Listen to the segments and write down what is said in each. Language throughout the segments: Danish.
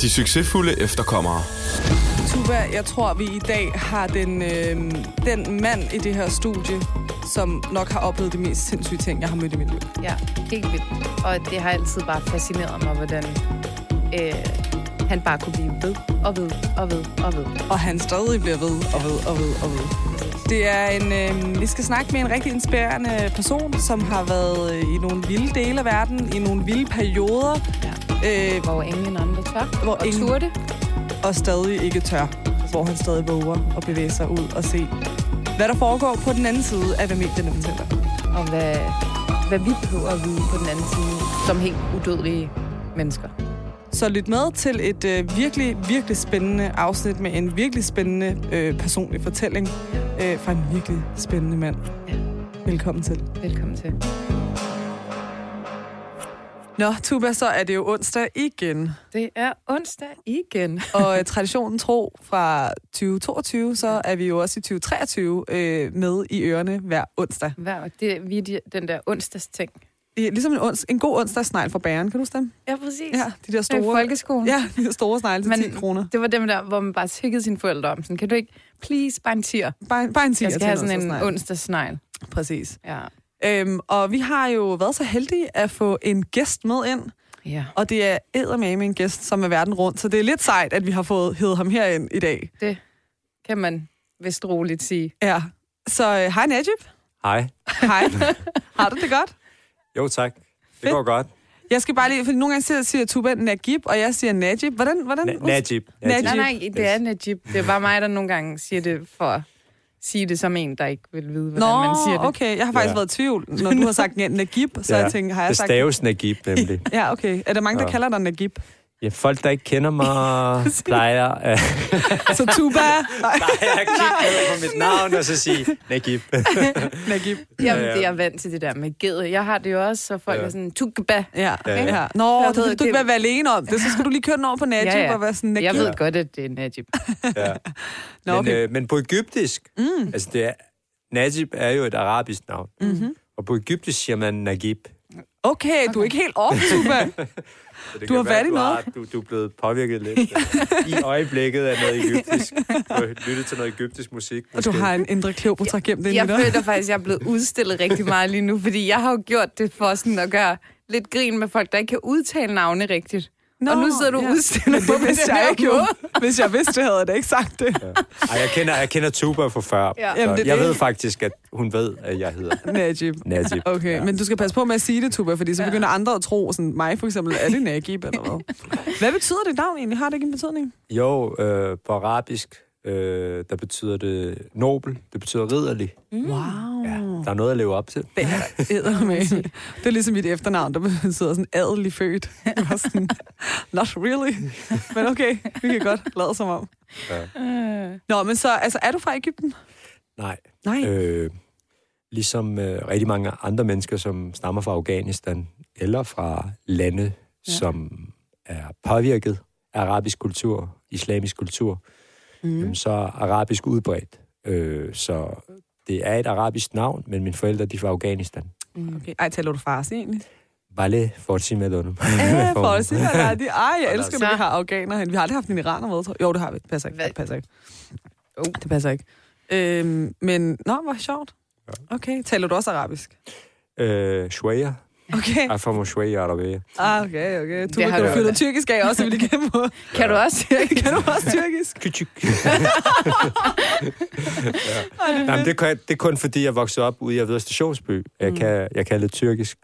De succesfulde efterkommere. Tuba, jeg tror, vi i dag har den, øh, den mand i det her studie, som nok har oplevet de mest sindssyge ting, jeg har mødt i mit liv. Ja, helt vildt. Og det har altid bare fascineret mig, hvordan øh, han bare kunne blive ved og ved og ved og ved. Og han stadig bliver ved og ved og ved og ved. Det er en, øh, vi skal snakke med en rigtig inspirerende person, som har været øh, i nogle vilde dele af verden, i nogle vilde perioder, Ja. øh, Hvor ingen andre tør. Hvor og ingen- turde. og stadig ikke tør. Hvor han stadig våger at bevæge sig ud og se, hvad der foregår på den anden side af, hvad medierne fortæller. Og hvad, hvad vi behøver at vide på den anden side, som helt udødelige mennesker. Så lyt med til et øh, virkelig, virkelig spændende afsnit med en virkelig spændende øh, personlig fortælling øh, fra en virkelig spændende mand. Ja. Velkommen til. Velkommen til. Nå, Tuba, så er det jo onsdag igen. Det er onsdag igen. Og øh, traditionen tro fra 2022, så er vi jo også i 2023 øh, med i ørerne hver onsdag. Hver, det, vi er de, den der onsdags ting. Det er ligesom en, ons, en god onsdagsnegl fra bæren, kan du stemme? Ja, præcis. Ja, de der Store. folkeskolen. Ja, de der store snegle til Men 10 kroner. Det var dem der, hvor man bare tækkede sine forældre om. Sådan, kan du ikke, please, bare en tier. Bare, bare en 10 Jeg skal have sådan en onsdagssnegl. Præcis. Ja. Øhm, og vi har jo været så heldige at få en gæst med ind, ja. og det er eddermame en gæst, som er verden rundt. Så det er lidt sejt, at vi har fået hævet ham herind i dag. Det kan man vist roligt sige. Ja. Så øh, hej Najib. Hej. Hej. har du det godt? Jo, tak. Det Fedt. går godt. Jeg skal bare lige, fordi nogle gange siger, siger Tuba Najib, og jeg siger Najib. Hvordan? hvordan Na- Najib. Najib. Nej, nej, det er Najib. Det er bare mig, der nogle gange siger det for at sige det som en, der ikke vil vide, hvordan Nå, man siger det. okay. Jeg har faktisk Ja. været i tvivl, når du har sagt Najib, så jeg tænker, har jeg det sagt... staves Najib, nemlig. Ja, okay. Er der mange, der Ja. kalder dig Najib? Ja, folk, der ikke kender mig, plejer Så Tuba... Nej, plejer at kigge ned på mit navn og så sige Najib. Najib. Jamen, Ja, ja. det er jeg vant til det der med ged. Jeg har det jo også, så folk Ja. er sådan, tukba. Ja. Nå, Jeg det, ved, du ikke være alene om det. Så skal du lige køre den over på Najib Ja, ja. og være sådan Najib. Jeg ved godt, at det er Najib. Ja. Nå, Men, okay. øh, men på egyptisk, mm. altså det er, Najib er jo et arabisk navn. Mm-hmm. Og på egyptisk siger man Najib. Okay, du er ikke helt off, Tuba. Du har være, fat i du noget. Du, du er blevet påvirket lidt i øjeblikket af noget egyptisk. Du har lyttet til noget egyptisk musik. Og du måske. har en indre Kleopatra gemt ind i Jeg dig. føler faktisk, at jeg er blevet udstillet rigtig meget lige nu, fordi jeg har jo gjort det for sådan at gøre lidt grin med folk, der ikke kan udtale navne rigtigt. Nå, og nu sidder du ja. ja. udstillet Men det vidste jeg ikke jo. Hvis jeg vidste det, havde jeg da ikke sagt det. Ej, jeg kender, jeg kender Tuba fra før. Ja. Jamen, det jeg det. ved faktisk, at hun ved, at jeg hedder Najib. Najib. Okay, ja. men du skal passe på med at sige det, Tuba, fordi så begynder andre at tro, sådan mig for eksempel, er det Najib eller hvad? Hvad betyder det navn egentlig? Har det ikke en betydning? Jo, øh, på arabisk, øh, der betyder det nobel. Det betyder ridderlig. Wow. Ja, der er noget at leve op til. Det er med. Det er ligesom mit efternavn, der betyder sådan adelig født. Det var sådan, not really. Men okay, vi kan godt lade som om. Øh. Nå, men så, altså, er du fra Ægypten? Nej. Nej. Øh, ligesom øh, rigtig mange andre mennesker, som stammer fra Afghanistan, eller fra lande, ja. som er påvirket af arabisk kultur, islamisk kultur, mm. jamen, så er arabisk udbredt. Øh, så det er et arabisk navn, men mine forældre de er fra Afghanistan. Okay. Ej, taler du farsi egentlig? Vale Forti med dem. Ja, farsi. Nej, de, ej, jeg elsker, når vi har afghanere hen. Vi har aldrig haft en iraner med, tror jeg. Jo, det har vi. Det passer ikke. Det passer ikke. Oh. Det passer ikke. Øhm, men, nå, hvor sjovt. Okay, taler du også arabisk? Øh, Shwaya. Okay. Afamo Shwaya Arabia. Ah, okay, okay. Du Det har kan du noget tyrkisk af også, vil jeg kende på. Kan du også? Kan du også tyrkisk? Kytyk. Nej, men det, er kun- det er kun fordi, jeg voksede op ude i Avedre Stationsby. Jeg, kan, jeg kan lidt tyrkisk.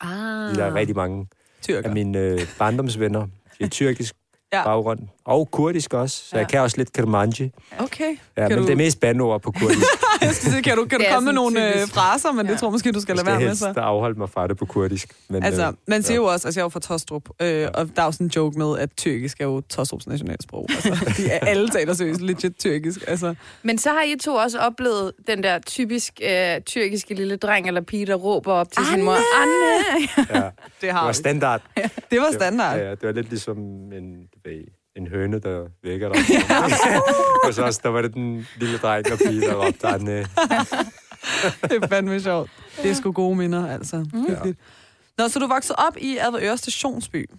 Ah. Der er rigtig mange Tyrker. af mine øh, barndomsvenner. Er tyrkisk Ja. ja. baggrund. Og kurdisk også. Så Ja. jeg kan også lidt kermanji. Okay. Ja, Kan men du- det er mest bandord på kurdisk. Jeg skal sige, kan du, kan du Det komme med nogle øh, typisk. fraser, men det Ja. tror jeg måske, du skal lade være med så. afholde mig fra det på kurdisk. Men, Altså, øh, man siger ja. jo også, altså jeg er jo fra Tostrup, øh, og der er jo sådan en joke med, at tyrkisk er jo Tostrups nationalsprog. Altså, de er alle taler seriøst legit tyrkisk. Altså, Men så har I to også oplevet den der typisk øh, tyrkiske lille dreng eller pige, der råber op til sin mor. Anne! Ja, det det har var vi. standard. Det var standard. Ja, ja, det var lidt ligesom en, ved, en høne, der vækker dig. og så også, der var det den lille dreng og pige, der råbte Anne. det er fandme sjovt. Det er sgu gode minder, altså. Mm. Ja. Nå, så du voksede op i Avedøre Stationsby.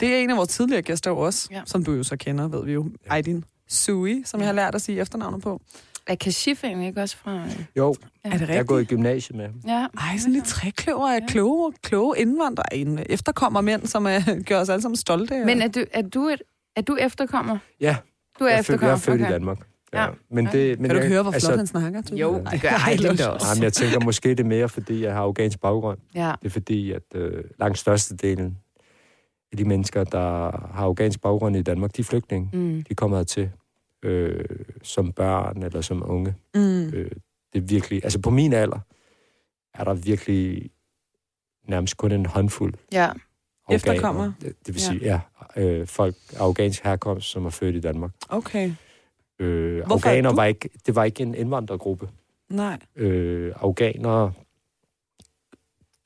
Det er en af vores tidligere gæster jo også, ja. Ja. som du jo så kender, ved vi jo. Aydin Sui, som jeg har lært at sige efternavnet på. Er Kashif egentlig ikke også fra... Jo, Ja. Er det jeg er rigtigt? gået i gymnasiet med ham. Ja. Ej, sådan lidt trækløver af kloge, kloge indvandrere. En efterkommer mænd, som er, gør os alle sammen stolte. Men er du, er du, et, er du efterkommer? Ja, Du er jeg, er efterkommer? jeg er født okay. i Danmark. Ja. Ja. Men det, men kan du jeg, ikke høre, hvor flot altså, han snakker? Du? Jo, det gør da også. Nej, men jeg tænker måske det er mere, fordi jeg har afghansk baggrund. Ja. Det er fordi, at øh, langt størstedelen af de mennesker, der har afghansk baggrund i Danmark, de er flygtninge. Mm. De kommer hertil øh, som børn eller som unge. Mm. Øh, det er virkelig... Altså på min alder er der virkelig nærmest kun en håndfuld Ja. Afghanere. Efterkommere? Det, vil sige, ja, øh, folk af afghansk herkomst, som er født i Danmark. Okay. Øh, Hvorfor er afghaner var ikke, det var ikke en indvandrergruppe. Nej. Øh, afghanere,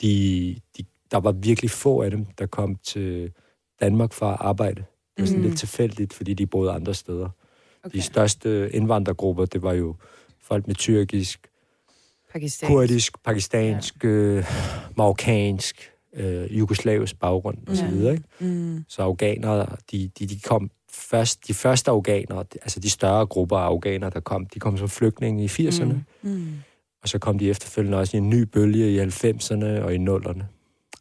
de, de, der var virkelig få af dem, der kom til Danmark for at arbejde. Det var sådan Mhm. lidt tilfældigt, fordi de boede andre steder. Okay. De største indvandrergrupper, det var jo folk med tyrkisk, Pakistan. kurdisk, pakistansk, øh, marokkansk, øh, jugoslavisk baggrund osv. Ja. Ikke? Mm. Så afghanere, de, de, de kom først, de første afghanere, altså de større grupper af afghanere, der kom, de kom som flygtninge i 80'erne, mm. Mm. og så kom de efterfølgende også i en ny bølge i 90'erne og i 0'erne.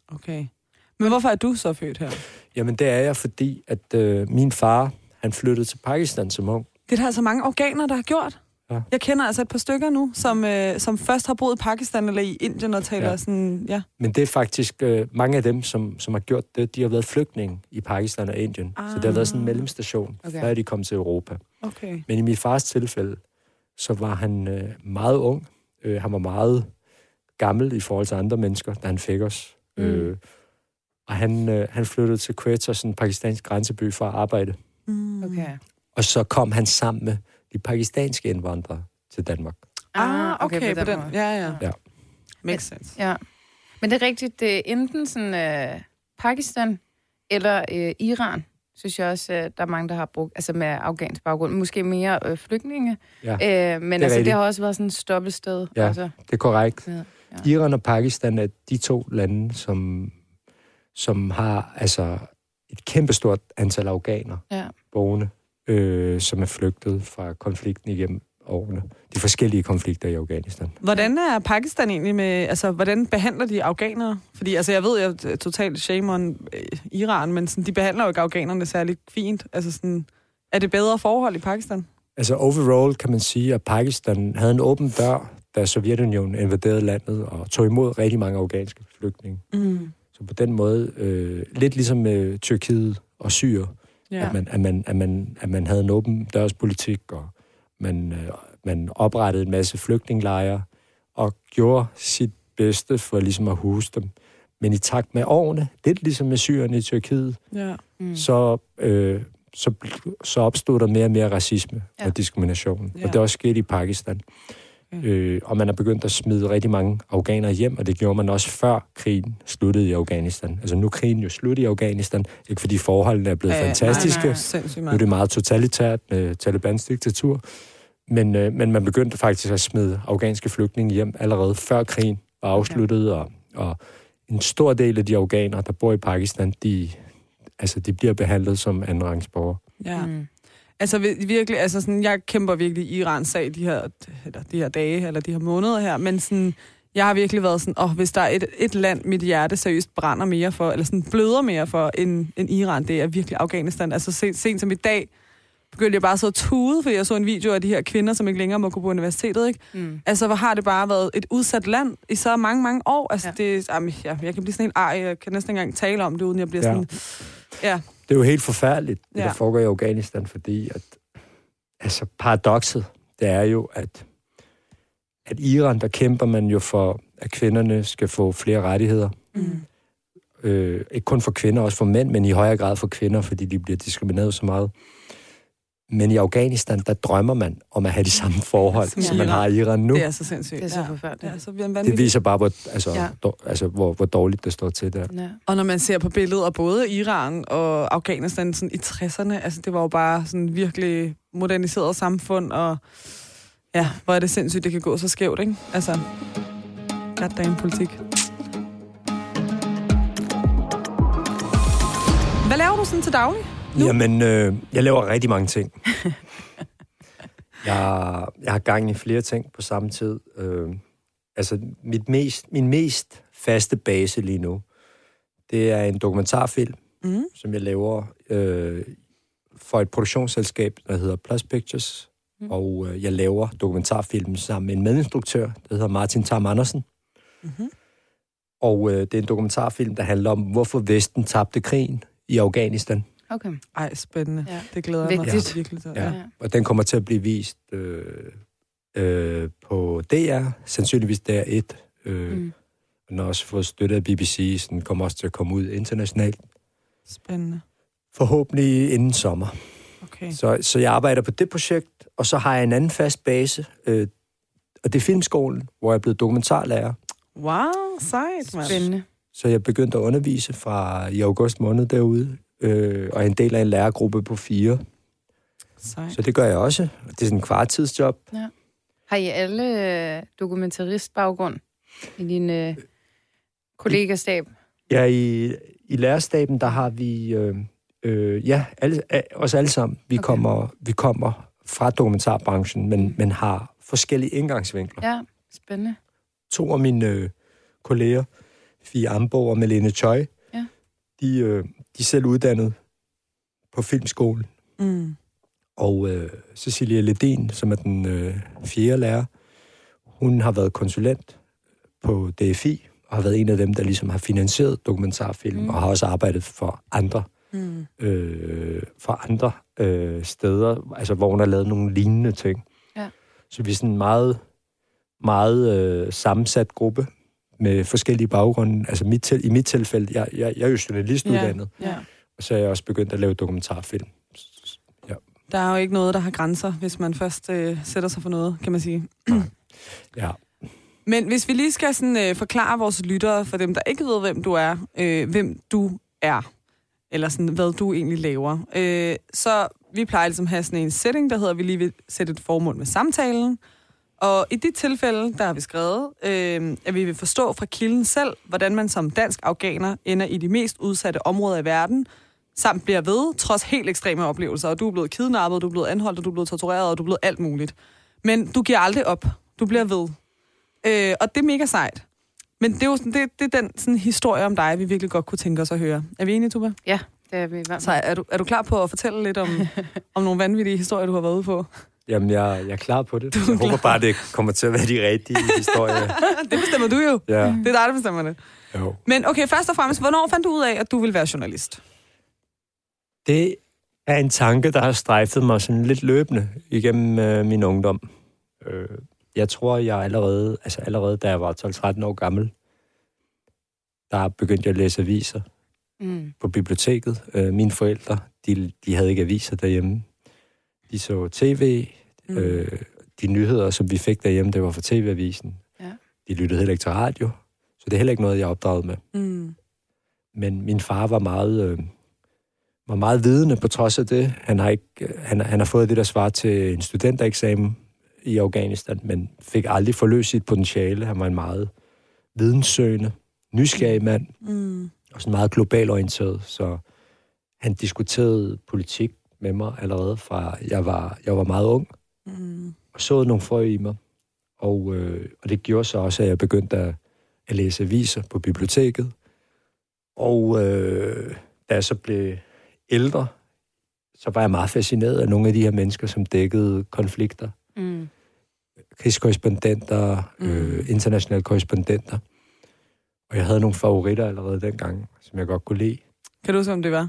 Okay. Men hvorfor er du så født her? Jamen det er jeg, fordi at øh, min far, han flyttede til Pakistan som ung. Det er der altså mange afghanere, der har gjort. Ja. Jeg kender altså et par stykker nu, som, øh, som først har boet i Pakistan eller i Indien og taler ja. Sådan, ja. Men det er faktisk øh, mange af dem, som, som har gjort det, de har været flygtninge i Pakistan og Indien. Ah. Så det har været sådan en Ah. mellemstation, Okay. før de kom til Europa. Okay. Men i min fars tilfælde, så var han øh, meget ung. Øh, han var meget gammel i forhold til andre mennesker, da han fik os. Mm. Øh, og han, øh, han flyttede til Quetta, sådan en pakistansk grænseby, for at arbejde. Mm. Okay. Og så kom han sammen med de pakistanske indvandrere til Danmark. Ah, okay, okay på den. Ja, ja. Ja. Makes sense. Ja. Men det er rigtigt, det er enten sådan øh, Pakistan eller øh, Iran, synes jeg også, øh, der er mange, der har brugt, altså med afghansk baggrund. Måske mere øh, flygtninge. Ja, Øh, men er altså, det rigtigt. har også været sådan et stoppested. Ja. Altså, det er korrekt. ja. Ja. Iran og Pakistan er de to lande, som, som har altså et kæmpestort antal afghaner Ja. boende, øh, som er flygtet fra konflikten igennem årene. De forskellige konflikter i Afghanistan. Hvordan er Pakistan egentlig med, altså, hvordan behandler de afghanere? Fordi, altså, jeg ved, jeg er totalt shame on øh, Iran, men sådan, de behandler jo ikke afghanerne særlig fint. Altså, sådan, er det bedre forhold i Pakistan? Altså overall kan man sige, at Pakistan havde en åben dør, da Sovjetunionen invaderede landet og tog imod rigtig mange afghanske flygtninge. Mm. Så på den måde, øh, lidt ligesom med Tyrkiet og Syre, Ja. at, man, at, man, at, man, at man havde en åben dørspolitik, og man, øh, man oprettede en masse flygtningelejre, og gjorde sit bedste for ligesom at huse dem. Men i takt med årene, lidt ligesom med syrerne i Tyrkiet, ja. Mm. så, øh, så, så opstod der mere og mere racisme Ja. og diskrimination. Ja. Og det er også sket i Pakistan. Ja. Øh, og man er begyndt at smide rigtig mange afghanere hjem, og det gjorde man også før krigen sluttede i Afghanistan. Altså nu er krigen jo slut i Afghanistan, ikke fordi forholdene er blevet Ja, ja, fantastiske. Nej, nej. Nu er det meget totalitært med Talibans diktatur. Men, øh, men man begyndte faktisk at smide afghanske flygtninge hjem allerede før krigen var afsluttet, og, og en stor del af de afghanere, der bor i Pakistan, de, altså, de bliver behandlet som andenrangsborgere. Ja. Mm. Altså vi- virkelig, altså sådan, jeg kæmper virkelig i Irans sag de her, eller de her dage, eller de her måneder her, men sådan, jeg har virkelig været sådan, åh, hvis der er et, et land, mit hjerte seriøst brænder mere for, eller sådan bløder mere for, end, end Iran, det er virkelig Afghanistan. Altså sent, sent som i dag, begyndte jeg bare så at tude, fordi jeg så en video af de her kvinder, som ikke længere må gå på universitetet, ikke? Mm. Altså, hvor har det bare været et udsat land i så mange, mange år. Altså, Ja. det, jamen, ja, jeg kan blive sådan helt ej, jeg kan næsten ikke engang tale om det, uden jeg bliver Ja. sådan... Ja. Det er jo helt forfærdeligt, det Ja. der foregår i Afghanistan, fordi at, altså paradokset, det er jo, at, at i Iran, der kæmper man jo for, at kvinderne skal få flere rettigheder. Mm. Øh, ikke kun for kvinder, også for mænd, men i højere grad for kvinder, fordi de bliver diskrimineret så meget. Men i Afghanistan, der drømmer man om at have de samme forhold, Som som man har i Iran nu. Det er så sindssygt. Det er så ja. forfærdeligt. Ja, så Det viser bare, hvor, altså, Ja. ja. dår, altså, hvor, hvor dårligt det står til der. Ja. Og når man ser på billeder af både Iran og Afghanistan sådan i 60'erne, altså det var jo bare sådan virkelig moderniseret samfund, og Ja, hvor er det sindssygt, det kan gå så skævt, ikke? Altså, goddamn politik. Hvad laver du sådan til daglig? Nu? Jamen, øh, jeg laver rigtig mange ting. jeg, jeg har gang i flere ting på samme tid. Øh, altså, mit mest, min mest faste base lige nu, det er en dokumentarfilm, Mm. som jeg laver øh, for et produktionsselskab, der hedder Plus Pictures. Mm. Og øh, jeg laver dokumentarfilmen sammen med en medinstruktør, der hedder Martin Tam Andersen. Mm-hmm. Og øh, det er en dokumentarfilm, der handler om, hvorfor Vesten tabte krigen i Afghanistan. Okay. Ej, spændende. Ja. Det glæder jeg mig Vigtigt. til virkelig til. Ja. Ja. Ja. Og den kommer til at blive vist øh, øh, på DR, sandsynligvis DR1. Øh, mm. Mm. Den har også fået støtte af BBC, så den kommer også til at komme ud internationalt. Spændende. Forhåbentlig inden sommer. Okay. Så, så jeg arbejder på det projekt, og så har jeg en anden fast base, øh, og det er Filmskolen, hvor jeg er blevet dokumentarlærer. Wow, sejt, mand. Spændende. Så jeg begyndte at undervise fra i august måned derude, øh, og er en del af en lærergruppe på fire. Sejt. Så det gør jeg også. Og Det er sådan en kvartidsjob. Har I alle øh, dokumentaristbaggrund i din øh, kollegastab? Ja, i, i lærerstaben, der har vi, øh, øh, ja, alle, os alle sammen. Vi, Okay. okay. kommer, vi kommer fra dokumentarbranchen, men, men har forskellige indgangsvinkler. Ja, spændende. To af mine øh, kolleger, Fie Ambo og Melene Choi, Ja. de, øh, de er selv uddannet på filmskolen. Mm. Og øh, Cecilia Ledin, som er den øh, fjerde lærer, hun har været konsulent på DFI, og har været en af dem, der ligesom har finansieret dokumentarfilm, Mm. og har også arbejdet for andre, Mm. øh, for andre øh, steder, altså hvor hun har lavet nogle lignende ting. Ja. Så vi er sådan en meget, meget øh, sammensat gruppe med forskellige baggrunde. Altså mit til, i mit tilfælde, jeg, jeg, jeg er jo journalistuddannet, Ja. og så er jeg også begyndt at lave dokumentarfilm. Der er jo ikke noget, der har grænser, hvis man først øh, sætter sig for noget, kan man sige. Ja. Men hvis vi lige skal sådan, øh, forklare vores lyttere, for dem, der ikke ved, hvem du er, øh, hvem du er, eller sådan, hvad du egentlig laver. Øh, så vi plejer ligesom at have sådan en setting, der hedder, at vi lige vil sætte et formål med samtalen. Og i dit tilfælde, der har vi skrevet, øh, at vi vil forstå fra kilden selv, hvordan man som dansk afghaner ender i de mest udsatte områder i verden, samt bliver ved, trods helt ekstreme oplevelser. Og du er blevet kidnappet, du er blevet anholdt, og du er blevet tortureret, og du er blevet alt muligt. Men du giver aldrig op. Du bliver ved. Øh, og det er mega sejt. Men det er jo sådan, det, det er den sådan, historie om dig, vi virkelig godt kunne tænke os at høre. Er vi enige, Tuba? Ja, det er vi Så er du, er du klar på at fortælle lidt om, om nogle vanvittige historier, du har været ude på? Jamen, jeg, jeg er klar på det. Du jeg håber klar. bare, det kommer til at være de rigtige historier. det bestemmer du jo. Ja, Det er dig, der bestemmer det. jo. Men okay, først og fremmest, hvornår fandt du ud af, at du ville være journalist? Det er en tanke, der har strejfet mig sådan lidt løbende igennem øh, min ungdom. Øh, jeg tror, jeg allerede, altså allerede da jeg var 12-13 år gammel, der begyndte jeg at læse aviser Mm. på biblioteket. Øh, mine forældre, de, de havde ikke aviser derhjemme. De så tv. Mm. Øh, de nyheder, som vi fik derhjemme, det var fra tv-avisen. Ja. De lyttede heller ikke til radio. Så det er heller ikke noget, jeg er opdraget med. Mm. Men min far var meget, øh, var meget vidende på trods af det. Han har, ikke, han, han har fået det, der svarer til en studentereksamen i Afghanistan, men fik aldrig forløst sit potentiale. Han var en meget videnssøgende, nysgerrig mand, Mm. og sådan meget global orienteret. Så han diskuterede politik med mig allerede fra, jeg var, jeg var meget ung, Mm. og så nogle frø i mig. Og, øh, og det gjorde så også, at jeg begyndte at, at læse aviser på biblioteket. Og øh, da jeg så blev ældre, så var jeg meget fascineret af nogle af de her mennesker, som dækkede konflikter. Mm. Krigskorrespondenter, Mm. øh, internationale korrespondenter. Og jeg havde nogle favoritter allerede dengang, som jeg godt kunne lide. Kan du huske, om det var?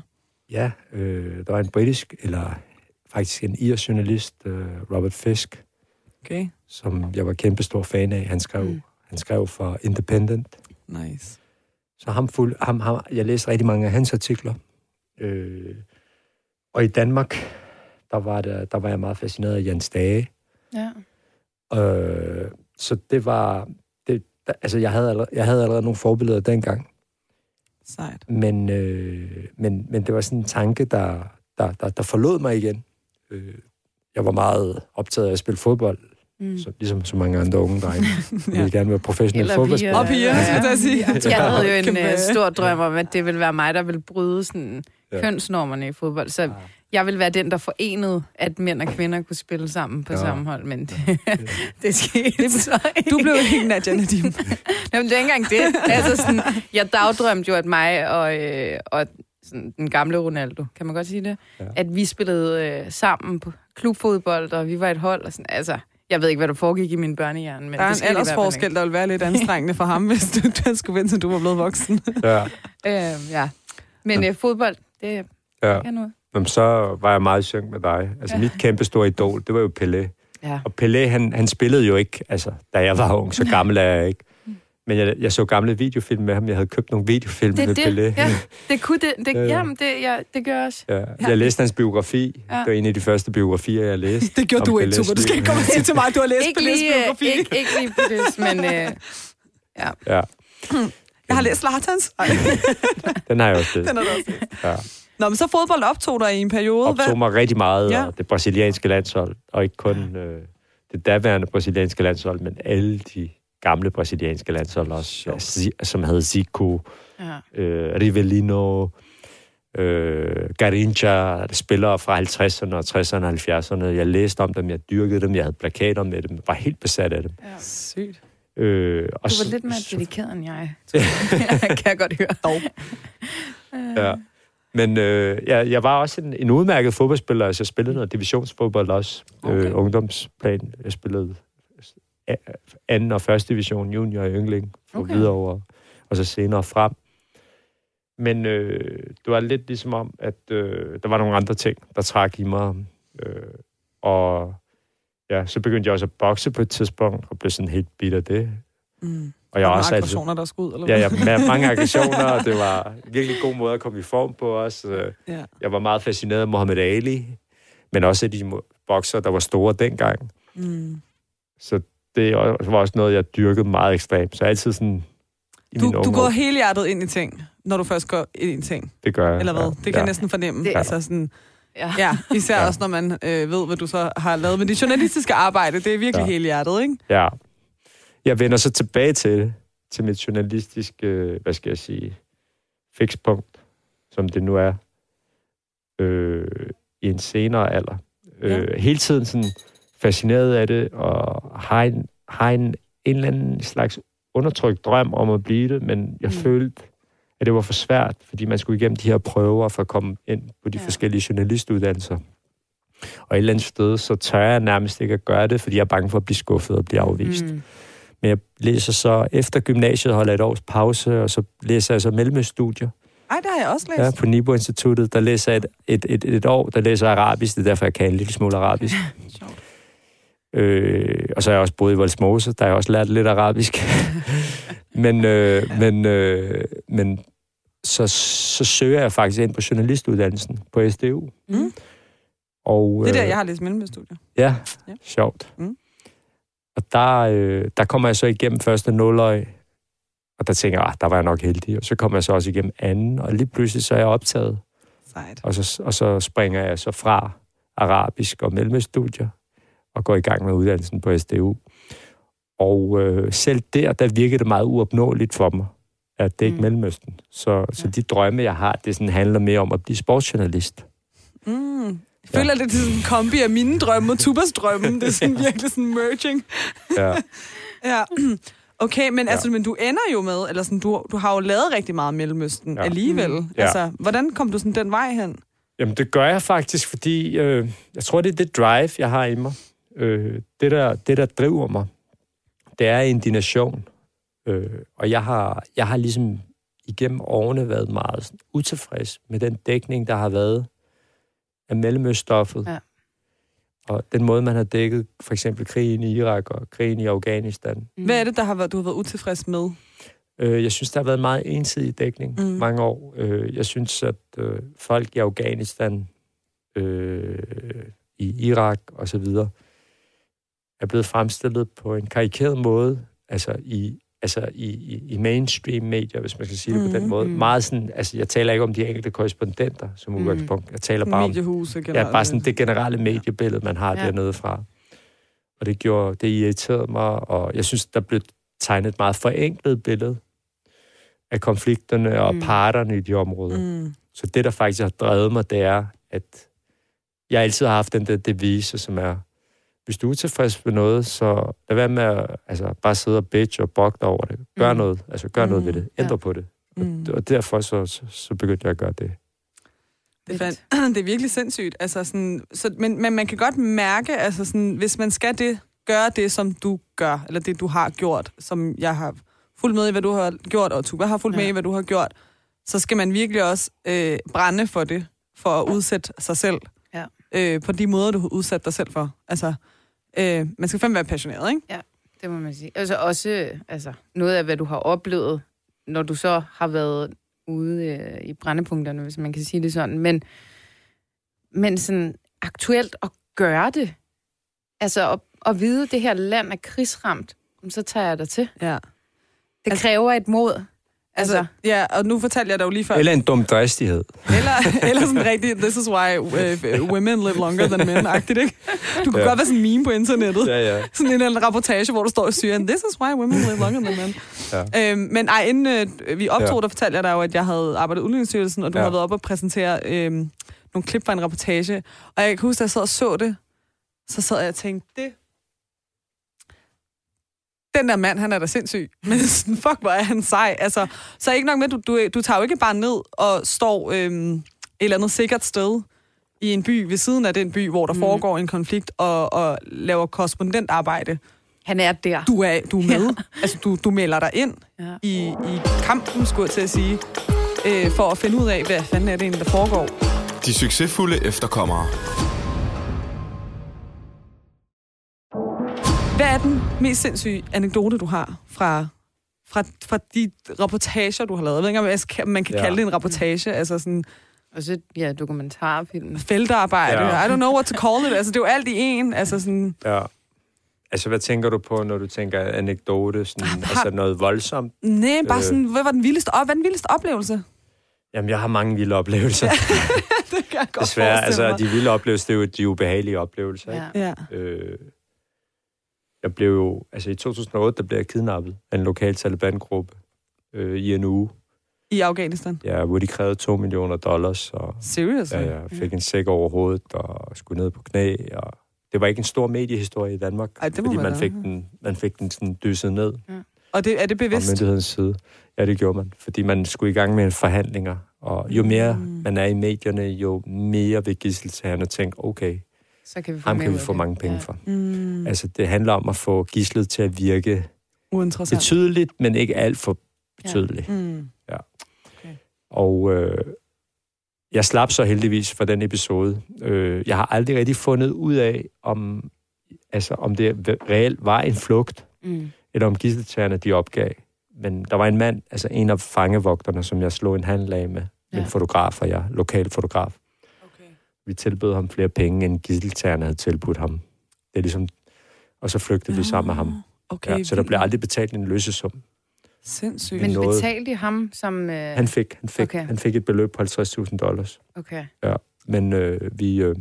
Ja, øh, der var en britisk, eller faktisk en irsk journalist, øh, Robert Fisk, Okay, som jeg var kæmpe stor fan af. Han skrev, Mm. mm. han skrev for Independent. nice. Så ham fuld, ham, ham, jeg læste rigtig mange af hans artikler. Øh, og i Danmark, der var, der, der var jeg meget fascineret af Jens Dage. Ja. Øh, så det var... Det, der- altså, jeg havde, allerede, jeg havde allerede nogle forbilleder dengang. Sejt. Men, øh, men, men det var sådan en tanke, der, der, der, der forlod mig igen. Øh, jeg var meget optaget af at spille fodbold Mm. Så, ligesom så mange andre unge drenge. Jeg vil gerne være professionel fodboldspiller. Og piger, Ja. skal jeg sige. Jeg havde jo en uh, stor drøm om, at det ville være mig, der ville bryde sådan, Ja. ja. kønsnormerne i fodbold. Så jeg ville være den, der forenede, at mænd og kvinder kunne spille sammen på Ja. ja. samme hold. Men det, det skete så ikke. Du blev ikke Nadia Nadim. Jamen, det er ikke engang det. Altså, sådan, jeg dagdrømte jo, at mig og, øh, og sådan, den gamle Ronaldo, kan man godt sige det? Ja. At vi spillede øh, sammen på klubfodbold, og vi var et hold. Og sådan, altså, jeg ved ikke, hvad der foregik i min børnehjerne. Men Der er en aldersforskel, der vil være lidt anstrengende for ham, hvis du, du skulle vente, til du var blevet voksen. Ja. Øh, ja. Men øh, fodbold, det ja. er noget. Jamen, så var jeg meget synk med dig. Altså, Ja. mit kæmpe store idol, det var jo Pelé. Ja. Og Pelé, han, han spillede jo ikke, altså, da jeg var ung, så gammel er jeg ikke. Men jeg, jeg så gamle videofilm med ham. Jeg havde købt nogle videofilm Det med det. Pelé. Ja, det kunne det. det Ja, ja. jamen, det, ja, det gør også. Ja, jeg læste hans biografi. Ja. Det var en af de første biografier, jeg læste. Det gjorde du ikke, Pelés Tuba. Du skal ikke komme og sige til mig, at du har læst Ikke Pelés lige, øh, biografi. ikke, ikke lige det, men øh, Ja, Jeg har læst Lartans. Den har jeg også læst. den er der også. læst. Ja. Nå, men så fodbold optog dig i en periode. optog mig rigtig meget Ja. ja. det brasilianske landshold, og ikke kun øh, det daværende brasilianske landshold, men alle de gamle brasilianske landshold også, ja, Zi- som havde Zico, ja. øh, Rivellino, øh, Garincha, spillere fra 50'erne og 60'erne og 70'erne. Jeg læste om dem, jeg dyrkede dem, jeg havde plakater med dem, var helt besat af dem. ja. Sygt. Øh, og Du så- var lidt mere dedikeret end jeg. kan jeg godt høre. Dog. Ja. Men øh, jeg, jeg var også en, en udmærket fodboldspiller, altså jeg spillede noget divisionsfodbold også, okay. Okay. øh, ungdomsplan. Jeg spillede anden og første division, junior og yngling, for okay. Videre over, og så senere frem. Men øh, det var lidt ligesom om, at øh, der var nogle andre ting, der trak i mig. Øh, og ja, så begyndte jeg også at bokse på et tidspunkt, og blev sådan helt bitter af det. Mm. Og jeg Og også også altid, aggressioner, der skulle ud, eller Ja, hvad? ja, med mange aggressioner, og det var en virkelig god måde at komme i form på os. Øh, Ja. Jeg var meget fascineret af Muhammad Ali, men også af de bokser, der var store dengang. Mm. Så det var også noget, jeg dyrkede meget ekstremt. Så altid sådan i Du, du går år, hele hjertet ind i ting, når du først går ind i en ting, det gør jeg. eller hvad? Ja, Det kan ja. jeg næsten fornemme. Det- Altså sådan, Ja. ja, især Ja. også, når man øh, ved, hvad du så har lavet med dit journalistiske arbejde. Det er virkelig Ja. hele hjertet, ikke? Ja. Jeg vender så tilbage til det, til mit journalistiske, øh, hvad skal jeg sige, fikspunkt, som det nu er, øh, i en senere alder. Øh, hele tiden sådan fascineret af det, og har en, har en, en eller anden slags undertrykt drøm om at blive det, men jeg Mm. følte, at det var for svært, fordi man skulle igennem de her prøver for at komme ind på de Ja. forskellige journalistuddannelser. Og et eller andet sted, så tør jeg nærmest ikke at gøre det, fordi jeg er bange for at blive skuffet og blive afvist. Mm. Men jeg læser så, efter gymnasiet holder jeg et års pause, og så læser jeg så mellemøststudier Ej, det har jeg også læst. ja, på Nibo-instituttet. Der læser jeg et, et, et, et år, der læser arabisk, det er derfor, jeg kan en lille smule arabisk. Sjovt. Øh, og så har jeg også boet i Voldsmose, der har jeg også lært lidt arabisk. men øh, men, øh, men så, så søger jeg faktisk ind på journalistuddannelsen på SDU. Mm. Og, Det er der, øh, jeg har læst mellemstudier. Ja, Ja. sjovt. Mm. Og der, øh, der kommer jeg så igennem første nuløj, og der tænker jeg, ah, der var jeg nok heldig. Og så kommer jeg så også igennem anden, og lige pludselig så er jeg optaget. Sejt. Og så, og så springer jeg så fra arabisk og mellemstudier, og går i gang med uddannelsen på SDU. Og øh, selv der, der virkede det meget uopnåeligt for mig, at det er ikke Mm. Mellemøsten. Så, ja. så de drømme, jeg har, det sådan handler mere om at blive sportsjournalist. Mm. Jeg føler, det er sådan en kombi af mine drømme og Tubas drømme. Det er sådan virkelig sådan merging. Ja. Ja. Okay, men, Ja. altså, men du ender jo med, eller sådan, du, du har jo lavet rigtig meget Mellemøsten ja. Ja. alligevel. Mm. Ja. Altså, hvordan kom du sådan den vej hen? Jamen, det gør jeg faktisk, fordi øh, jeg tror, det er det drive, jeg har i mig. Øh, det, der, det, der driver mig, det er indignation. Øh, og jeg har, jeg har ligesom igennem årene været meget sådan utilfreds med den dækning, der har været af mellemøststoffet. Ja. Og den måde, man har dækket for eksempel krigen i Irak og krigen i Afghanistan. Mm. Hvad er det, der har været, du har været utilfreds med? Øh, jeg synes, der har været en meget ensidig dækning Mm. mange år. Øh, jeg synes, at øh, folk i Afghanistan, øh, i Irak og så videre, er blevet fremstillet på en karikeret måde, altså i, altså i, i, i mainstream medier, hvis man skal sige det på den Mm. måde. Mm. Meget sådan, altså jeg taler ikke om de enkelte korrespondenter som Mm. udgangspunkt. Jeg taler bare om Mediehuse generelt. Ja, bare sådan det generelle mediebillede, man har ja. dernede fra. Og det gjorde, det irriterede mig, og jeg synes, der blev tegnet et meget forenklet billede af konflikterne og Mm. parterne i de områder. Mm. Så det, der faktisk har drevet mig, det er, at jeg altid har haft den der devise, som er, hvis du er utilfreds med noget, så lad være med at altså, bare sidde og bitch og dig over det. Gør Mm. noget, altså gør noget ved det. Ja. Ændre på det. Mm. Og derfor så, så, så begyndte jeg at gøre det. Det er, fandt, det er virkelig sindssygt. Altså sådan, så, men, men man kan godt mærke, altså sådan, hvis man skal det, gøre det, som du gør, eller det, du har gjort, som jeg har fulgt med i, hvad du har gjort, og Tuba har fulgt ja. med Ja. i, hvad du har gjort, så skal man virkelig også øh, brænde for det, for at udsætte sig selv Ja. Øh, på de måder, du har udsat dig selv for. Altså, øh, man skal fandme være passioneret, ikke? Det må man sige. Altså også altså, noget af, hvad du har oplevet, når du så har været ude øh, i brændepunkterne, hvis man kan sige det sådan. Men, men sådan aktuelt at gøre det, altså at, at vide, at det her land er krigsramt, så tager jeg dig til. Ja. Det altså, kræver et mod. Altså, Altså, ja, og nu fortalte jeg dig jo lige før, Eller en dum dristighed. Eller, eller sådan rigtig, this is why uh, women live longer than men-agtigt, ikke? Du kunne ja. Godt være sådan en meme på internettet. Ja. Ja. Sådan en eller anden rapportage, hvor du står i Syrien, this is why women live longer than men. Ja. Øhm, men ej, inden øh, vi optog, ja. der fortalte jeg dig jo, at jeg havde arbejdet i Udlændingsstyrelsen, og du ja. Havde været op og præsentere øhm, nogle klip fra en rapportage. Og jeg kan huske, da jeg sad og så det, så sad jeg og tænkte, det... Den der mand, han er da sindssyg. Men sådan, fuck, hvor er han sej. Altså, så ikke nok med, du, du, du tager jo ikke bare ned og står øhm, et eller andet sikkert sted i en by ved siden af den by, hvor der mm. Foregår en konflikt, og, og laver korrespondentarbejde. han er der. Du er, du er med. Ja. Altså, du, du melder dig ind Ja. i, i kampen, skulle jeg til at sige, øh, for at finde ud af, hvad fanden er det egentlig, der foregår. De succesfulde efterkommere. Den mest sindssyge anekdote, du har fra, fra, fra de reportager, du har lavet? Jeg ved ikke, om jeg man kan ja. Kalde det en reportage, altså sådan Og så, ja, dokumentarfilm. feltarbejde. Ja. I don't know what to call it. Altså, det er jo alt i en. Altså sådan, Ja. Altså, hvad tænker du på, når du tænker anekdote? Sådan, Har- altså noget voldsomt? nej, bare Øh. sådan, hvad var den vildeste, hvad den vildeste oplevelse? Jamen, jeg har mange vilde oplevelser. Ja, det kan jeg godt Desværre, altså, mig. de vilde oplevelser, det er jo de ubehagelige oplevelser. Ja. Ikke? Ja. Øh, jeg blev jo, altså i 2008, der blev jeg kidnappet af en lokal Taliban-gruppe øh, i en uge, I Afghanistan. ja, hvor de krævede 2 millioner dollars, og Seriously? ja, jeg fik en sæk over hovedet og skulle ned på knæ, og det var ikke en stor mediehistorie i Danmark, Ej, det fordi være man da. fik, den, man fik den sådan dysset ned Og det, er det fra bevidst? myndighedens side. Ja, det gjorde man, fordi man skulle i gang med en forhandlinger, og jo mere Mm. man er i medierne, jo mere vil gisseltagerne tænke, okay, Så kan vi få ham kan vi få mange penge Ja. for. Mm. Altså, det handler om at få gislet til at virke betydeligt, men ikke alt for betydeligt. Ja. Mm. Og øh, jeg slap så heldigvis for den episode. Øh, jeg har aldrig rigtig fundet ud af, om, altså, om det reelt var en flugt, Mm. eller om gisseltagerne de opgav. Men der var en mand, altså en af fangevogterne, som jeg slog en handel af med, ja. en Ja. fotograf, og jeg, lokal fotograf. Vi tilbød ham flere penge, end gisseltagerne havde tilbudt ham. Det er ligesom... Og så flygtede vi sammen med ham. Okay, Ja, så der blev aldrig betalt en løsesum. Sindssygt. Men noget- betalte de ham som... Øh... Han fik, han fik, okay. Han fik et beløb på 50.000 dollars. Okay. Men øh, vi, øh,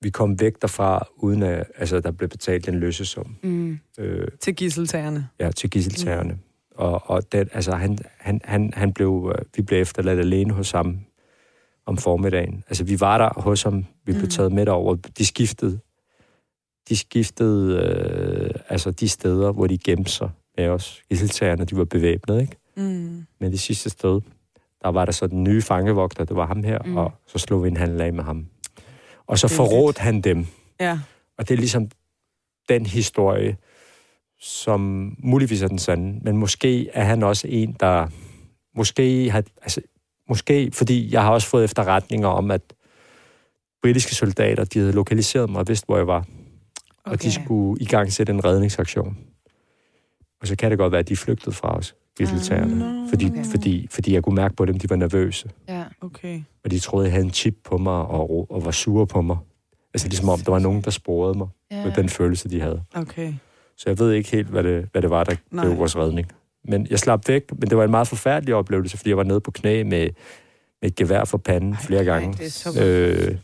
vi kom væk derfra, uden at altså, der blev betalt en løsesum Mm. øh, Til gisseltagerne. ja, til gisseltagerne. Mm. Og, og den, altså, han, han, han, han blev, øh, vi blev efterladt alene hos ham om formiddagen. Altså, vi var der hos ham, vi blev Mm. taget med derover. De skiftede, de skiftede øh, altså de steder, hvor de gemte sig med os. Gisseltagerne, de var bevæbnet, ikke? Mm. Men det sidste sted, der var der så den nye fangevogter, det var ham her, mm. Og så slog vi en handel af med ham. Og så forrådte han dem. Ja. Og det er ligesom den historie, som muligvis er den sande, men måske er han også en, der måske har, altså, måske, fordi jeg har også fået efterretninger om, at britiske soldater, de havde lokaliseret mig og vidste, hvor jeg var, okay. og de skulle i gang sætte en redningsaktion. Og så kan det godt være, at de flygtede fra os, gisseltagerne, Ah, fordi, okay. fordi, fordi jeg kunne mærke på dem, de var nervøse, Ja. Okay. og de troede, jeg havde en chip på mig og, og var sure på mig. Altså ligesom om, der var nogen, der sporede mig ja. med den følelse, de havde. Okay. Så jeg ved ikke helt, hvad det, hvad det var, der Nej. blev vores redning. Men jeg slap væk, men det var en meget forfærdelig oplevelse, fordi jeg var nede på knæ med, med et gevær for panden Ej, flere nej, gange. det er så øh,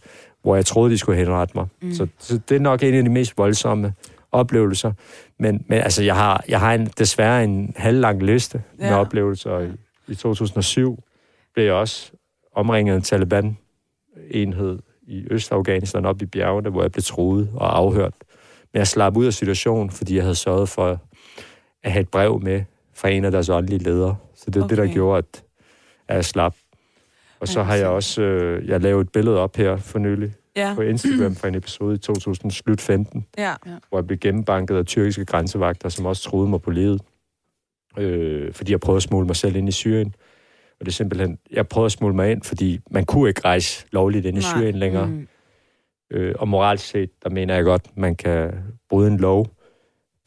hvor jeg troede, de skulle henrette mig. Mm. Så, så det er nok en af de mest voldsomme oplevelser. Men, men altså, jeg har, jeg har en, desværre en halvlang liste ja. med oplevelser. I, I 2007 blev jeg også omringet af en Taliban-enhed i Østafghanistan op i bjergene, hvor jeg blev troet og afhørt. Men jeg slap ud af situationen, fordi jeg havde sørget for at have et brev med fra en af deres åndelige ledere. Så det er okay. det, der gjorde, at, at jeg slap. Og så har jeg så- også øh, jeg lavet et billede op her for nylig Ja, på Instagram fra en episode i 2000, slut 15, ja. hvor jeg blev gennembanket af tyrkiske grænsevagter, som også troede mig på livet, øh, fordi jeg prøvede at smule mig selv ind i Syrien. Og det er simpelthen, jeg prøvede at smule mig ind, fordi man kunne ikke rejse lovligt ind i Nej. Syrien længere. Mm. Øh, og moralt set, der mener jeg godt, man kan bryde en lov,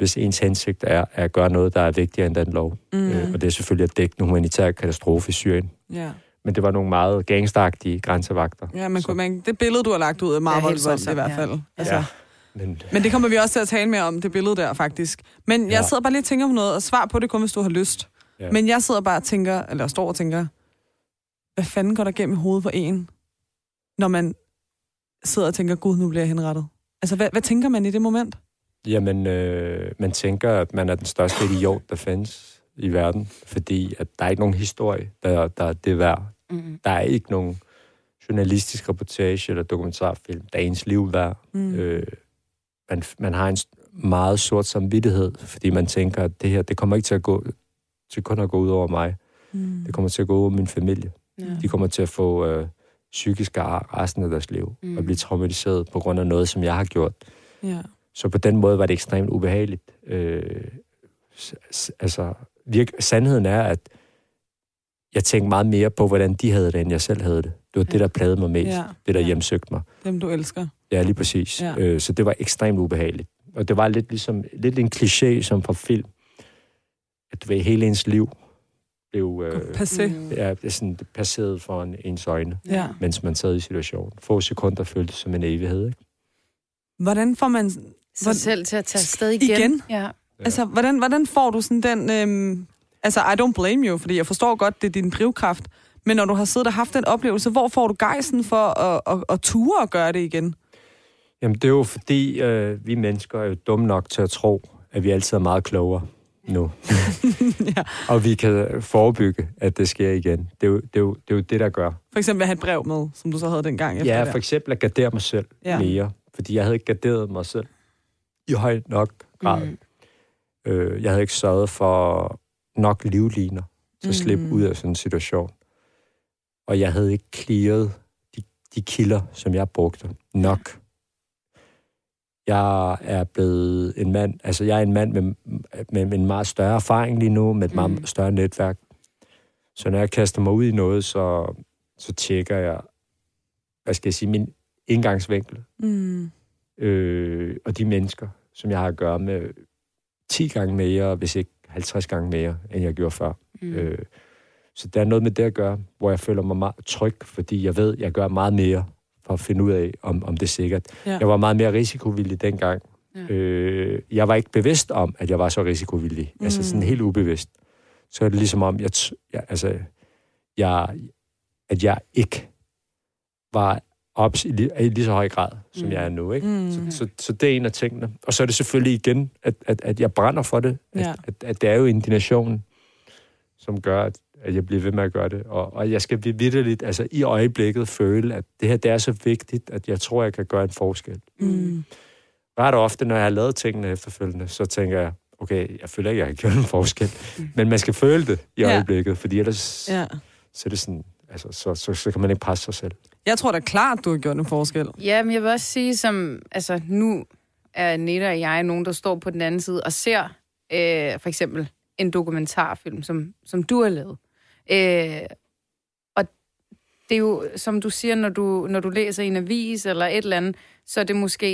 hvis ens hensigt er at gøre noget, der er vigtigere end den lov. Mm. Øh, og det er selvfølgelig at dække en humanitær katastrofe i Syrien. ja. Men det var nogle meget gangstagtige grænsevagter. Ja, man Så- kunne, man, det billede, du har lagt ud, er meget voldsomt i hvert ja. fald. Altså, Ja. Men, Men det kommer vi også til at tale mere om, det billede der faktisk. Men jeg Ja. sidder bare lige og tænker på noget, og svar på det kun, hvis du har lyst. Ja. Men jeg sidder bare og tænker, eller står og tænker, hvad fanden går der gennem hovedet for en, når man sidder og tænker, gud, nu bliver jeg henrettet? Altså, hvad, hvad tænker man i det moment? Jamen, øh, man tænker, at man er den største idiot, der findes i verden, fordi at der er ikke nogen historie, der, der er det værd. Mm. Der er ikke nogen journalistisk reportage eller dokumentarfilm, der er ens liv værd. Mm. Øh, man, man har en meget sort samvittighed, fordi man tænker, at det her, det kommer ikke til at gå til kun at gå ud over mig. Mm. Det kommer til at gå ud over min familie. Ja. De kommer til at få øh, psykiske ar resten af deres liv, mm. og blive traumatiseret på grund af noget, som jeg har gjort. Ja. Så på den måde var det ekstremt ubehageligt. Øh, altså, virk, sandheden er, at jeg tænkte meget mere på, hvordan de havde det, end jeg selv havde det. Det var Ja. det, der plagede mig mest. Ja. Det, der Ja. hjemsøgte mig. Dem, du elsker. Ja, lige præcis. Ja. Øh, så det var ekstremt ubehageligt. Og det var lidt ligesom lidt en kliché, som fra film. At du ved, hele ens liv blev øh, Passé. Mm. ja, det sådan, det passerede foran ens øjne, Ja. mens man sad i situationen. Få sekunder føltes som en evighed. Ikke? Hvordan får man... Sig selv til at tage afsted igen. Igen? Ja. Altså, hvordan, hvordan får du sådan den... Øhm, altså, I don't blame you, fordi jeg forstår godt, det er din drivkraft. Men når du har siddet og haft den oplevelse, hvor får du gejsen for at, at, at ture og gøre det igen? Jamen, det er jo fordi, øh, vi mennesker er jo dumme nok til at tro, at vi altid er meget klogere nu. ja. Og vi kan forebygge, at det sker igen. Det er jo det, er jo, det, er jo det der gør. For eksempel at have et brev med, som du så havde dengang efter Ja, for eksempel at gardere mig selv ja. mere. Fordi jeg havde ikke garderet mig selv i høj nok grad. Mm. Øh, jeg havde ikke sørget for nok livliner til at slippe Mm. ud af sådan en situation. Og jeg havde ikke clearet de, de kilder, som jeg brugte nok. Jeg er blevet en mand, altså jeg er en mand med, med, med en meget større erfaring lige nu, med et meget Mm. større netværk. Så når jeg kaster mig ud i noget, så, så tjekker jeg, hvad skal jeg sige, min indgangsvinkel Mm. øh, og de mennesker, som jeg har at gøre med 10 gange mere, hvis ikke 50 gange mere, end jeg gjorde før. Mm. Øh, så der er noget med det at gøre, hvor jeg føler mig meget tryg, fordi jeg ved, jeg gør meget mere for at finde ud af, om, om det er sikkert. Ja. Jeg var meget mere risikovillig dengang. Ja. Øh, jeg var ikke bevidst om, at jeg var så risikovillig. Mm. Altså Mm. sådan helt ubevidst. Så er det ligesom om, jeg, jeg, altså, jeg, at jeg ikke var op i i lige så høj grad, som Mm. jeg er nu. Ikke? Mm. Så, så, så det er en af tingene. Og så er det selvfølgelig igen, at, at, at jeg brænder for det. At, Ja. at, at det er jo indignationen, som gør, at, at jeg bliver ved med at gøre det. Og, og jeg skal vidderligt, altså i øjeblikket, føle, at det her det er så vigtigt, at jeg tror, jeg kan gøre en forskel. Mm. Ret ofte, når jeg har lavet tingene efterfølgende, så tænker jeg, okay, jeg føler ikke, jeg har gjort en forskel. Mm. Men man skal føle det i Ja. øjeblikket, fordi ellers Ja. så er det sådan, altså, så, så, så kan man ikke presse sig selv. Jeg tror da klart, du har gjort en forskel. Ja, men jeg vil også sige, som, altså nu er Netta og jeg nogen, der står på den anden side og ser øh, for eksempel en dokumentarfilm, som, som du har lavet. Øh, og det er jo, som du siger, når du, når du læser en avis eller et eller andet, så er det måske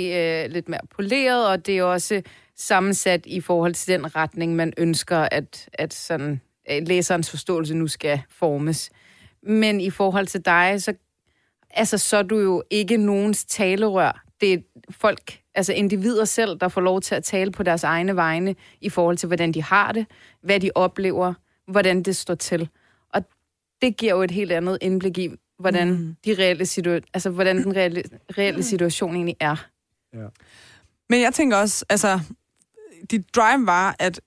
øh, lidt mere poleret, og det er også sammensat i forhold til den retning, man ønsker, at, at sådan, øh, læserens forståelse nu skal formes. Men i forhold til dig, så altså, så er du jo ikke nogens talerør. Det er folk, altså individer selv, der får lov til at tale på deres egne vegne i forhold til, hvordan de har det, hvad de oplever, hvordan det står til. Og det giver jo et helt andet indblik i, hvordan, Mm. de reelle situa- altså, hvordan den reelle, reelle situation egentlig er. Men jeg tænker også, altså, dit drive var, at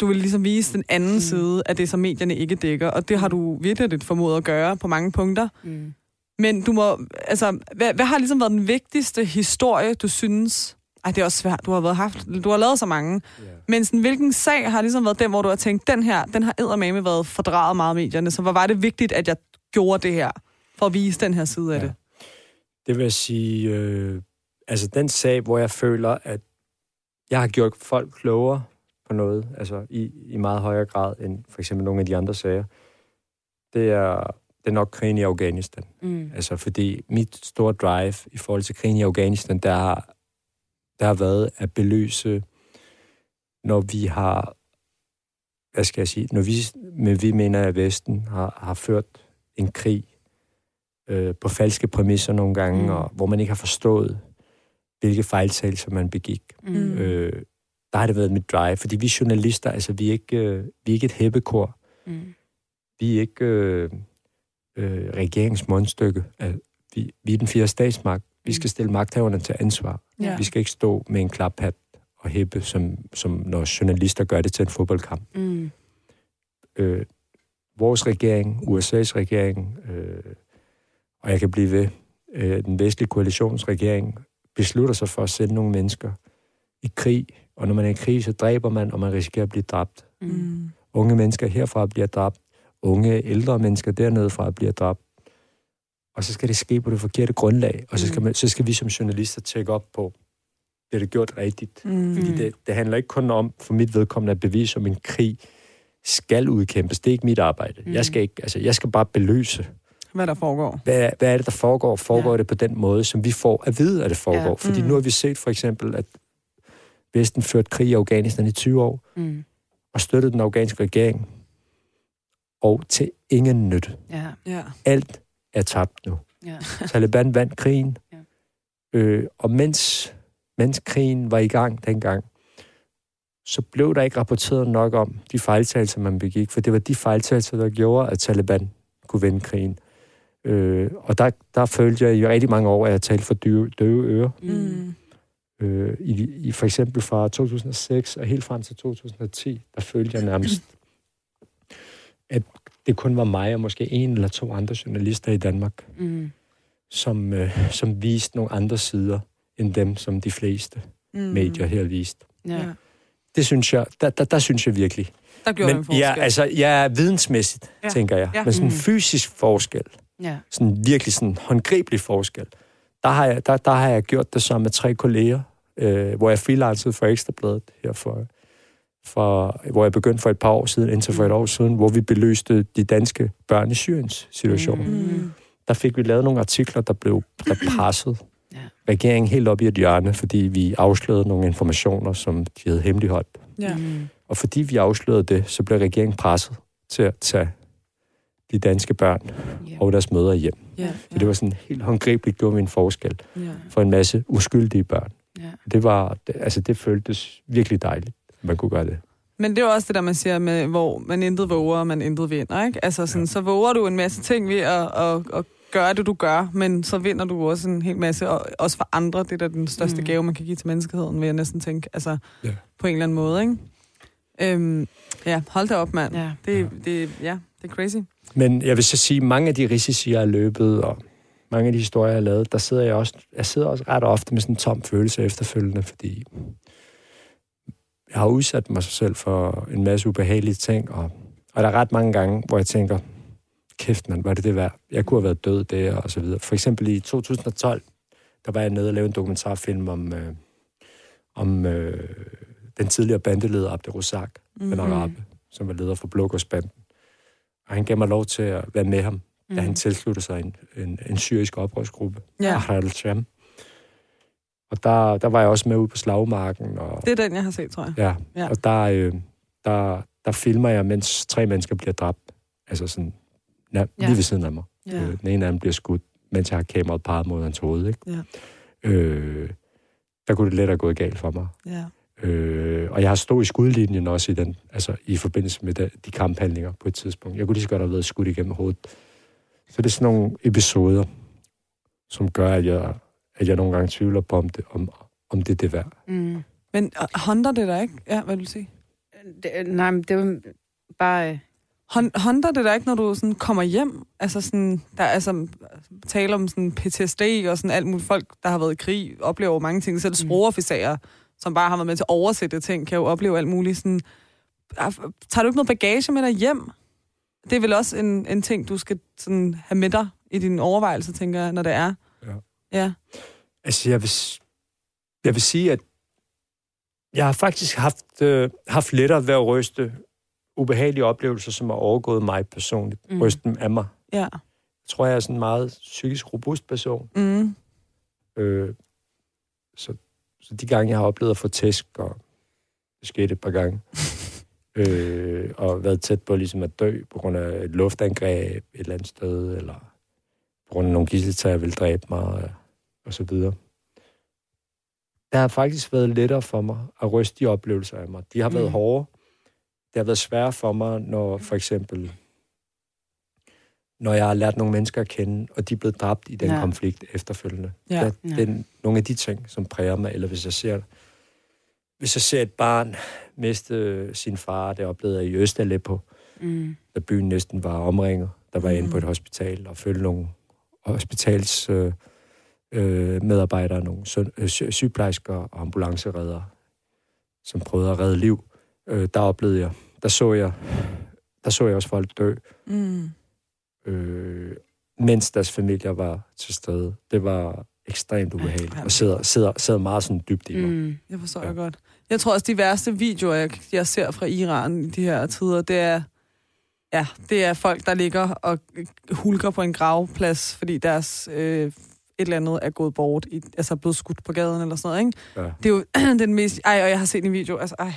du ville ligesom vise den anden mm. side af det, som medierne ikke dækker, og det har du virkelig formået at gøre på mange punkter. Mm. Men du må, altså, hvad, hvad har ligesom været den vigtigste historie, du synes... Ej, det er også svært, du har været haft, du har lavet så mange. Yeah. Men sådan, hvilken sag har ligesom været den, hvor du har tænkt, den her, den har eddermame været fordraget meget af medierne, så hvor var det vigtigt, at jeg gjorde det her, for at vise den her side af Ja. det? Det vil jeg sige, øh, altså den sag, hvor jeg føler, at jeg har gjort folk klogere på noget, altså i, i meget højere grad end for eksempel nogle af de andre sager, det er, det er nok krigen i Afghanistan. Mm. Altså fordi mit store drive i forhold til krigen i Afghanistan, der har, der har været at belyse, når vi har, hvad skal jeg sige, når vi, men vi mener, at Vesten har, har ført en krig øh, på falske præmisser nogle gange, Mm. og hvor man ikke har forstået, hvilke fejltagelser man begik. Mm. Øh, der har det været mit drive, fordi vi journalister, altså vi er ikke, øh, vi er ikke et hæppekor. Mm. Vi er ikke øh, øh, regeringsmundstykke. Altså, vi, vi er den fjerde statsmagt. Vi skal stille magthaverne til ansvar. Ja. Vi skal ikke stå med en klaphat og hæppe, som, som når journalister gør det til en fodboldkamp. Mm. Øh, vores regering, USA's regering, øh, og jeg kan blive ved, øh, den vestlige koalitionsregering, beslutter sig for at sende nogle mennesker i krig. Og når man er i krig, så dræber man, og man risikerer at blive dræbt. Mm. Unge mennesker herfra bliver dræbt. Unge, ældre mennesker dernede fra bliver dræbt. Og så skal det ske på det forkerte grundlag. Og så skal, Mm. man, så skal vi som journalister tjekke op på, det er det gjort rigtigt. Mm. Fordi det, det handler ikke kun om, for mit vedkommende, at bevise, om en krig skal udkæmpes. Det er ikke mit arbejde. Mm. Jeg, skal ikke, altså, jeg skal bare beløse, Hvad der foregår. hvad, hvad er det, der foregår? Foregår Ja. det på den måde, som vi får at vide, at det foregår? Ja. Fordi Mm. nu har vi set for eksempel, at Vesten ført krig i Afghanistan i 20 år, Mm. og støttede den afghanske regering. Og til ingen nytte. Ja. Ja. Alt er tabt nu. Ja. Taliban vandt krigen. Ja. Øh, og mens, mens krigen var i gang dengang, så blev der ikke rapporteret nok om de fejltagelser, man begik, for det var de fejltagelser, der gjorde, at Taliban kunne vinde krigen. Øh, og der, der følte jeg i rigtig mange år, at jeg talte for døve, døve ører. Mm. Øh, i, i, for eksempel fra 2006 og helt frem til 2010, der følte jeg nærmest, at det kun var mig og måske en eller to andre journalister i Danmark, Mm. som, øh, som viste nogle andre sider end dem, som de fleste Mm. medier her viste. Ja. Ja. Det synes jeg, der, der, der synes jeg virkelig. Der gjorde det en Men forskel. ja, altså, jeg er vidensmæssigt, Ja. ja. tænker jeg. Ja. Ja. Men sådan en Mm. fysisk forskel, Ja. sådan virkelig sådan håndgribelig forskel, der har jeg, der, der har jeg gjort det sammen med tre kolleger, øh, hvor jeg freelancede for Ekstrabladet her for, for, hvor jeg begyndte for et par år siden, indtil for et år siden, hvor vi beløste de danske børn i Syriens situation. Mm. Mm. Der fik vi lavet nogle artikler, der blev der pressede Ja. regeringen helt op i et hjørne, fordi vi afslørede nogle informationer, som de havde hemmeligholdt. Ja. Mm. Og fordi vi afslørede det, så blev regeringen presset til at tage de danske børn Ja. og deres mødre hjem. Ja. Så det var sådan helt håndgribeligt, gjorde vi en forskel ja. for en masse uskyldige børn. Ja. Det var, altså det føltes virkelig dejligt, at man kunne gøre det. Men det er jo også det der, man siger med, hvor man intet våger, og man intet vinder, ikke? Altså sådan, ja. så våger du en masse ting ved at, at, at gøre det, du gør, men så vinder du også en hel masse, og også for andre. Det er da den største Mm. mm. gave, man kan give til menneskeheden, vil jeg næsten tænke. Altså, Ja. på en eller anden måde, ikke? Øhm, ja, hold da op, mand. Ja. Det, det, ja, det er crazy. Men jeg vil så sige, mange af de risici, jeg har løbet, og mange af de historier, jeg lavet, der sidder jeg også, jeg sidder også ret ofte med sådan en tom følelse efterfølgende, fordi jeg har udsat mig selv for en masse ubehagelige ting, og, og der er ret mange gange, hvor jeg tænker, kæft mand, var det det værd? Jeg kunne have været død der, og så videre. For eksempel i 2012, der var jeg nede og lavede en dokumentarfilm om, øh, om øh, den tidligere bandeleder Abdel Razak, mm-hmm. den arabe, som var leder for Blågårdsbanden. Og han gav mig lov til at være med ham, mm. da han tilsluttede sig en, en, en syrisk oprørsgruppe, Ja, al-Sham. Og der, der var jeg også med ude på slagmarken, og, det er den, jeg har set, tror jeg. ja, Ja. og der, øh, der, der filmer jeg, mens tre mennesker bliver dræbt. Altså sådan, ja, Ja. lige ved siden af mig. Ja. Øh, den ene af dem bliver skudt, mens jeg har kameraet parret mod hans hoved. Ikke? Ja. Øh, der kunne det let have gået galt for mig. Ja. Øh, og jeg har stået i skudlinjen også i den, altså i forbindelse med de, de kamphandlinger på et tidspunkt. Jeg kunne lige så godt have været skudt igennem hovedet Så det er sådan nogle episoder, som gør, at jeg, at jeg nogle gange tvivler på, om det, om, om det er det værd. Mm. Men øh, håndter det der ikke? Ja, hvad vil du sige? Det, nej, men det var bare... øh, Håndter det der ikke, når du sådan kommer hjem? Altså sådan, der er altså tale om sådan PTSD og sådan alt muligt. Folk, der har været i krig, oplever mange ting. Selv sprogofficerer, som bare har været med til at oversætte ting, kan jo opleve alt muligt. Sådan, er- tager du ikke noget bagage med dig hjem? Det er vel også en, en ting, du skal sådan have med dig i din overvejelse, tænker jeg, når det er. Ja. Ja. Altså, jeg vil, jeg vil sige, at jeg har faktisk haft, øh, haft lettere ved at ryste ubehagelige oplevelser, som har overgået mig personligt. Mm. Ryste dem af mig. Ja. Jeg tror, jeg er sådan en meget psykisk robust person. Mm. Øh, så, så de gange, jeg har oplevet at få tæsk, og det skete et par gange, øh, og været tæt på ligesom at dø på grund af et luftangreb et eller andet sted, eller på grund af nogle gisseltager vil dræbe mig, øh, og så videre. Det har faktisk været lettere for mig at ryste de oplevelser af mig. De har været Mm. hårde. Det har været svært for mig, når for eksempel når jeg har lært nogle mennesker at kende, og de er blevet dræbt i den ja. konflikt efterfølgende. Ja. Der, Ja. det er nogle af de ting, som præger mig. Eller hvis jeg ser, hvis jeg ser et barn miste sin far, det oplevede jeg i Øst-Aleppo, Mm. da byen næsten var omringet. Der var jeg inde på et hospital og følte nogle hospitals øh, øh, medarbejdere, nogle sø- øh, sy- sygeplejersker og ambulancereddere, som prøvede at redde liv. Øh, der oplevede jeg, der så jeg, der så jeg også folk dø, Mm. øh, mens deres familier var til stede. Det var ekstremt ubehageligt, og sidder, sidder, sidder meget sådan dybt i mig. Mm. Mm. Jeg forstår Ja. jeg godt. Jeg tror også, de værste videoer, jeg, jeg ser fra Iran i de her tider, det er, ja, det er folk, der ligger og hulker på en gravplads, fordi deres øh, et eller andet er gået bort, i, altså blevet skudt på gaden eller sådan noget, ikke? Ja. Det er jo den mest... Ej, og jeg har set en video, altså, ej,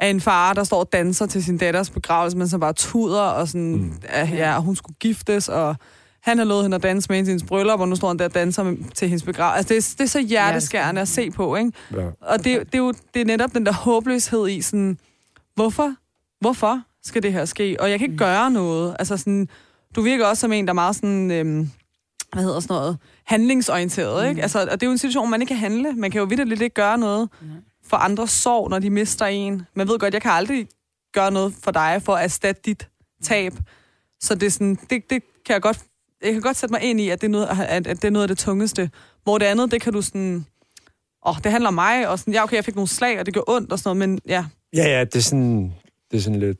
af en far, der står og danser til sin datters begravelse, men så bare tuder, og sådan, mm. Mm. ja, hun skulle giftes, og han har lovet hende at danse med hende til hendes bryllup, og nu står han der og danser til hendes begravelse. Altså, det, er, det er så hjerteskærende at se på, ikke? Ja. Og det, det, er jo det er netop den der håbløshed i sådan, hvorfor? Hvorfor skal det her ske? Og jeg kan ikke gøre noget. Altså sådan, du virker også som en, der er meget sådan, øhm, hvad hedder sådan noget, handlingsorienteret, ikke? Altså, og det er jo en situation, man ikke kan handle. Man kan jo vidt lidt ikke gøre noget for andres sorg, når de mister en. Man ved godt, jeg kan aldrig gøre noget for dig for at erstatte dit tab. Så det er sådan, det, det kan jeg godt, jeg kan godt sætte mig ind i, at det er noget, at, at det er noget af det tungeste. Hvor det andet, det kan du sådan, åh, oh, det handler om mig, og sådan, ja, okay, jeg fik nogle slag, og det gjorde ondt og sådan noget, men ja, Ja, ja, det er sådan, det er sådan lidt,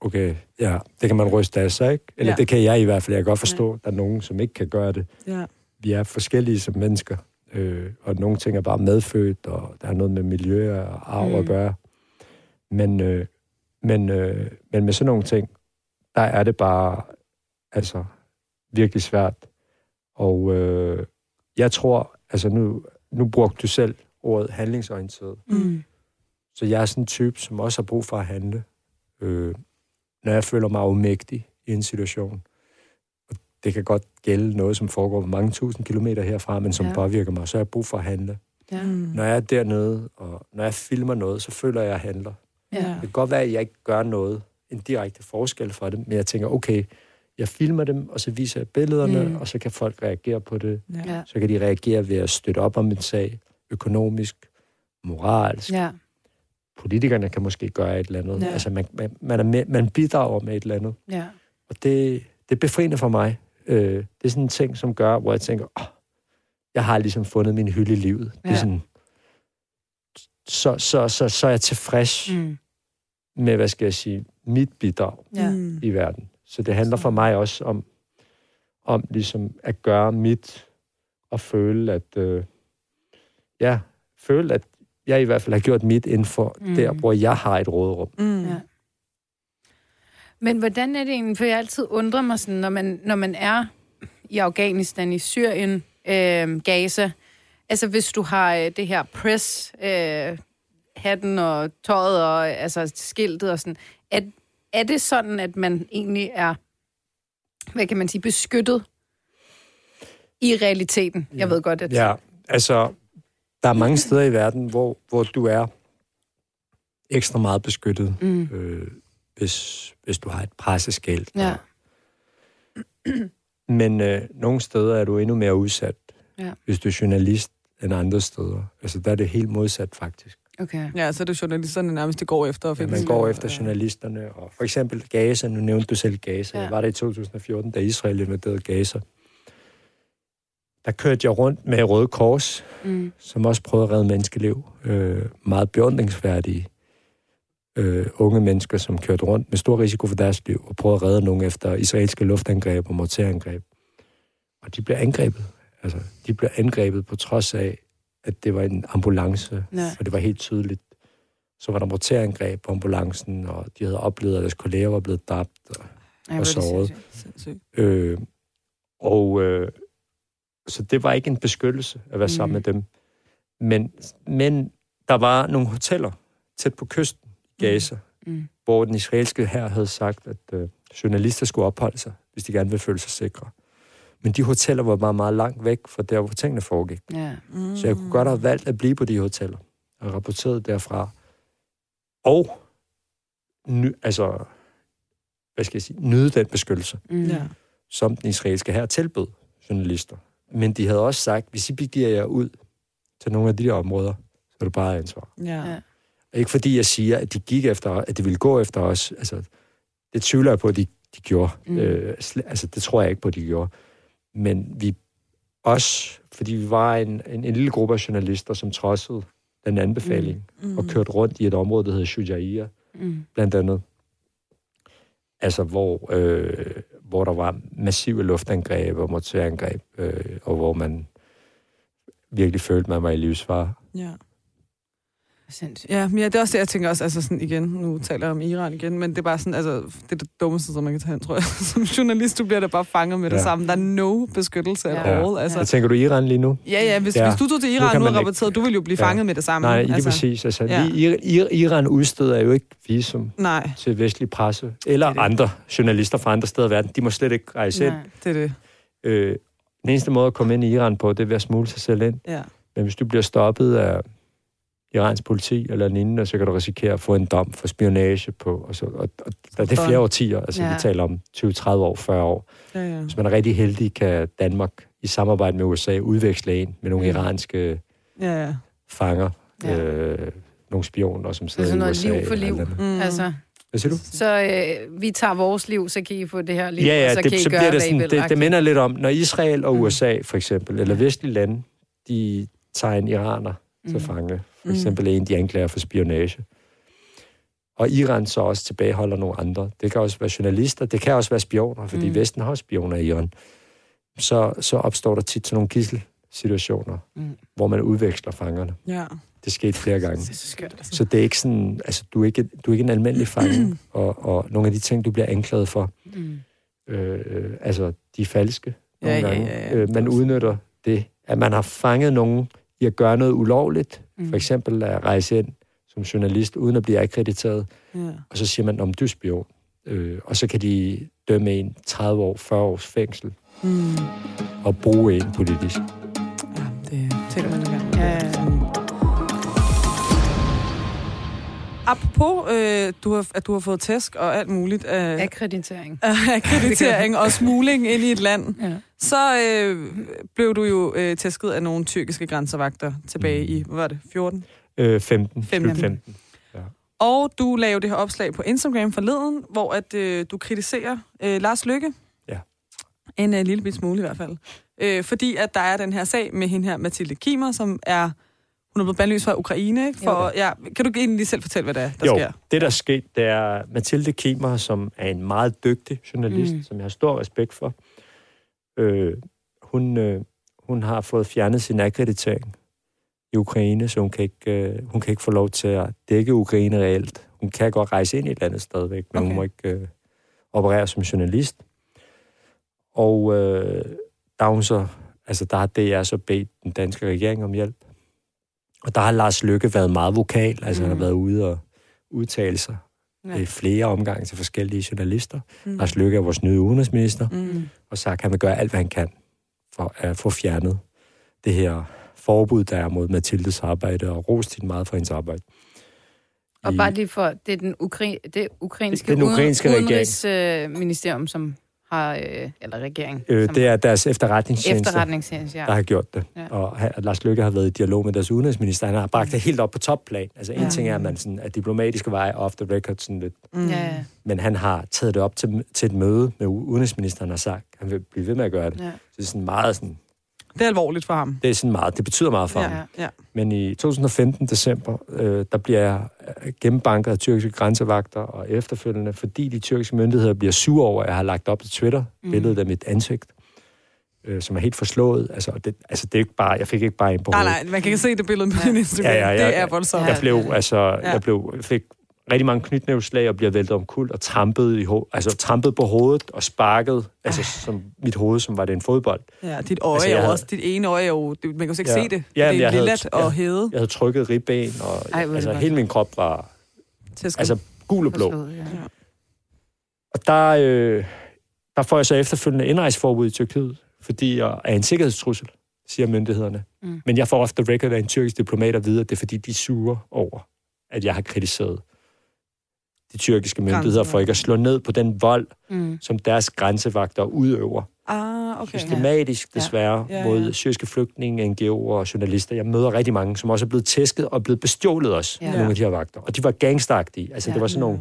okay, ja, det kan man ryste af sig, ikke? Eller Ja. ja. det kan jeg i hvert fald. Jeg kan godt forstå, at der er nogen, som ikke kan gøre det. ja. Vi er forskellige som mennesker, øh, og nogle ting er bare medfødt, og der er noget med miljø og arv. Mm. at gøre. Men, øh, men, øh, men med sådan nogle ting, der er det bare, altså, virkelig svært. Og øh, jeg tror, altså nu, nu brugte du selv ordet handlingsorienteret. Mm. Så jeg er sådan en type, som også har brug for at handle, øh, når jeg føler mig umægtig i en situation. Og det kan godt gælde noget, som foregår mange tusind kilometer herfra, men som Ja. påvirker mig. Så har jeg brug for at handle. Ja. Mm. Når jeg er dernede, og når jeg filmer noget, så føler jeg, at jeg handler. Ja. Det kan godt være, at jeg ikke gør noget, en direkte forskel for det, men jeg tænker, okay, jeg filmer dem, og så viser jeg billederne, Mm. og så kan folk reagere på det. ja. Så kan de reagere ved at støtte op om en sag, økonomisk, moralsk, Ja. politikerne kan måske gøre et eller andet. Ja. Altså, man, man, man, er med, man bidrager med et eller andet. Ja. Og det, det er befriende for mig. Øh, det er sådan en ting, som gør, hvor jeg tænker, oh, jeg har ligesom fundet min hylde i livet. Det Ja. er sådan, så, så, så, så er jeg tilfreds mm. Med, hvad skal jeg sige, mit bidrag Ja. I verden. Så det handler for mig også om, om ligesom at gøre mit, og føle, at, øh, ja, føle, at jeg i hvert fald har gjort mit inden for Mm. der, hvor jeg har et råderum. Mm. Ja. Men hvordan er det egentlig, for jeg altid undrer mig sådan, når man, når man er i Afghanistan, i Syrien, øh, Gaza, altså hvis du har øh, det her press, øh, hatten og tøjet og altså skiltet og sådan, er, er det sådan, at man egentlig er, hvad kan man sige, beskyttet i realiteten? Jeg ved godt, at... Ja, altså, der er mange steder i verden, hvor, hvor du er ekstra meget beskyttet, Mm. øh, hvis, hvis du har et presseskæld. Ja. Men øh, nogle steder er du endnu mere udsat, Ja. hvis du er journalist, end andre steder. Altså, der er det helt modsat, faktisk. Okay. Ja, så er det journalisterne nærmest, det går efter. at Ja, finde man ud går efter ja. journalisterne. Og for eksempel Gaza, nu nævnte du selv Gaza. Ja. Ja. Jeg var der i 2014, da Israel invaderede Gaza. Der kørte jeg rundt med Røde Kors, Mm. som også prøvede at redde menneskeliv. Øh, meget beundringsværdige øh, unge mennesker, som kørte rundt med stor risiko for deres liv, og prøvede at redde nogen efter israelske luftangreb og morterangreb. Og de blev angrebet. Altså, de blev angrebet på trods af, at det var en ambulance, Ja. for det var helt tydeligt. Så var der morterangreb på ambulancen, og de havde oplevet, at deres kolleger var blevet dræbt. Og, Ej, Og såret. øh, og øh, så det var ikke en beskyttelse at være sammen Mhm. med dem. Men, men der var nogle hoteller tæt på kysten i Gaza, Mm. hvor den israelske her havde sagt, at øh, journalister skulle opholde sig, hvis de gerne ville føle sig sikre. Men de hoteller var meget, meget langt væk fra der, hvor tingene foregik. Ja. Mm. Så jeg kunne godt have valgt at blive på de hoteller og rapporteret derfra. Og ny, altså, hvad skal jeg sige, nyde den beskyttelse, Mm. Ja. som den israelske her tilbød journalister. Men de havde også sagt, hvis I begiver jer ud til nogle af de der områder, så er det bare ansvar. Ja. Ja. Ikke fordi jeg siger, at de gik efter, at de ville gå efter os. Altså, det tvivler jeg på, at de, de gjorde. Mm. Øh, altså, det tror jeg ikke på, at de gjorde. Men vi også, fordi vi var en, en, en lille gruppe af journalister, som trodsede den anbefaling, Mm. mm. og kørte rundt i et område, der hedder Shujaia, Mm. blandt andet. Altså, hvor, øh, hvor der var massive luftangreb og morterangreb, øh, og hvor man virkelig følte, man var i livsfare. Ja. Sindssygt. Ja, men ja, det er også det, jeg tænker også, altså sådan igen, nu taler jeg om Iran igen, men det er bare sådan, altså, det er det dummeste, som man kan tage hen, tror jeg. Som journalist, du bliver da bare fanget med det Ja. samme. Der er no beskyttelse Ja. ja. all. Altså, Hvad tænker du Iran lige nu? ja, ja, hvis, Ja. hvis du tog til Nu Iran kan nu og ikke- rapporteret, du ville jo blive Ja. fanget med det samme. Nej, lige altså, præcis. Altså, ja. Iran udsteder jo ikke visum Nej, til vestlig presse, eller Det det. andre journalister fra andre steder i verden. De må slet ikke rejse ind. Nej. det er det. Øh, den eneste måde at komme ind i Iran på, det er ved at smule sig selv ind. Ja. Men hvis du bliver stoppet af Irans politi eller lignende, så kan du risikere at få en dom for spionage på. Og, så, og, og der, det er flere årtier, altså Ja. ja. vi taler om 20-30 år, 40 år. Ja, ja. Hvis man er rigtig heldig, kan Danmark i samarbejde med USA udveksle en med nogle Mm. iranske ja, ja. fanger, Ja. øh, nogle spioner, som sidder Altså i noget USA. liv for liv. Mm. Altså, Hvad siger du? så øh, vi tager vores liv, så kan I få det her liv, Ja, ja, og så det, kan I så gøre, bliver det sådan, det, det minder lidt om, når Israel og Mm. USA for eksempel, eller vestlige lande, de tager en iraner til Mm. fange. For Mm. eksempel en, de anklager for spionage. Og Iran så også tilbageholder nogle andre. Det kan også være journalister, det kan også være spioner, fordi Mm. mm. Vesten har også spioner i Iran. Så, så opstår der tit sådan nogle gisselsituationer, Mm. hvor man udveksler fangerne. ja. Det skete flere gange. Det er så skørt. Så det er ikke sådan, altså du er ikke, du er ikke en almindelig fange, og, og nogle af de ting, du bliver anklaget for, Mm. øh, altså de er falske nogle Ja, ja, gange. ja, ja. Øh, man udnytter det, at man har fanget nogen i at gøre noget ulovligt, Mm. for eksempel at rejse ind som journalist, uden at blive akkrediteret, ja. og så siger man, om du er spion. Øh, og så kan de dømme en 30 år, 40 års fængsel, Mm. og bruge en politisk. Ja, det tænker man Apropos, øh, du har, at du har fået tæsk og alt muligt af Akkreditering. akkreditering og smugling ind i et land, Ja. så øh, blev du jo øh, tæsket af nogle tyrkiske grænsevagter tilbage i, hvad var det, 14? Øh, 15. 15. 15. Og du lavede det her opslag på Instagram forleden, hvor at øh, du kritiserer øh, Lars Lykke. Ja. En øh, lille bit smule i hvert fald. Øh, fordi at der er den her sag med hende her, Mathilde Kimer, som er... Hun er blevet bandlyst fra Ukraine, ikke? For, Jo. ja, kan du egentlig lige selv fortælle, hvad det er, der jo, sker? det der er sket, det er Mathilde Kimer, som er en meget dygtig journalist, Mm. som jeg har stor respekt for. Øh, hun, øh, hun har fået fjernet sin akkreditering i Ukraine, så hun kan, ikke, øh, hun kan ikke få lov til at dække Ukraine reelt. Hun kan godt rejse ind i et andet stadigvæk, men okay. Okay. hun må ikke øh, operere som journalist. Og øh, der, er hun så, altså der har DR så bedt den danske regering om hjælp. Og der har Lars Lykke været meget vokal, altså mm. han har Mm. været ude og udtale sig Ja. ja. flere omgange til forskellige journalister. Mm. Lars Lykke er vores nye udenrigsminister, mm. Og sagt, at han vil gøre alt, hvad han kan for at få fjernet det her forbud, der er mod Mathildes arbejde, og rost hende meget for hendes arbejde. Og bare lige for, det er den ukra- det ukrainske, Det den ukrainske udenrigsministerium, som har, øh, eller regering, Øh, det er deres efterretningstjeneste, efterretningstjeneste, ja. der har gjort det. Ja. Og Lars Løkke har været i dialog med deres udenrigsminister. Han har bragt det helt op på topplan. Altså, en Ja. ting er, at man sådan, at diplomatiske veje off the record sådan lidt. Mm. Ja, ja, Men han har taget det op til, til et møde med udenrigsministeren og sagt, at han vil blive ved med at gøre det. ja. Så det er sådan meget sådan, Det er alvorligt for ham. det er sådan meget, det betyder meget for ja, ham. ja. Men i 2015 december, øh, der bliver jeg gennembanket af tyrkiske grænsevagter og efterfølgende, fordi de tyrkiske myndigheder bliver sure over, at jeg har lagt op til Twitter Mm. billedet af mit ansigt, øh, som er helt forslået. Altså det, altså, det er ikke bare, jeg fik ikke bare en på Nej, nej, man kan ikke se det billede på Ja. din Instagram. Ja, ja, ja, det er ja. voldsomt. Ja. Jeg blev, altså, Ja. jeg blev, fik rigtig mange knytnævslag og bliver væltet om kul og trampet, i ho- altså, trampet på hovedet og sparket, altså som mit hoved, som var det en fodbold. Ja, dit øje Altså, jeg er havde- også, dit ene øje er jo, det, man kan jo ikke Ja. se det. Ja, det er jeg havde- lillet og hævet Jeg havde trykket ribben, og Ej, det altså, godt. hele min krop var at altså, gul og blå. Forstået, ja. Og der, øh, der får jeg så efterfølgende indrejseforbud i Tyrkiet, fordi jeg er en sikkerhedstrussel, siger myndighederne. Mm. Men jeg får ofte record af en tyrkisk diplomat at vide, at det er fordi, de er sure over, at jeg har kritiseret de tyrkiske myndigheder for ikke at slå ned på den vold, Mm. som deres grænsevagter udøver. Ah, okay. Systematisk, desværre, Ja, ja. mod syriske flygtninge, NGO'er og journalister. Jeg møder rigtig mange, som også er blevet tæsket og blevet bestjålet også, Ja. ja. nogle af de her vagter. Og de var gangstagtige. Altså, Ja. det var sådan nogle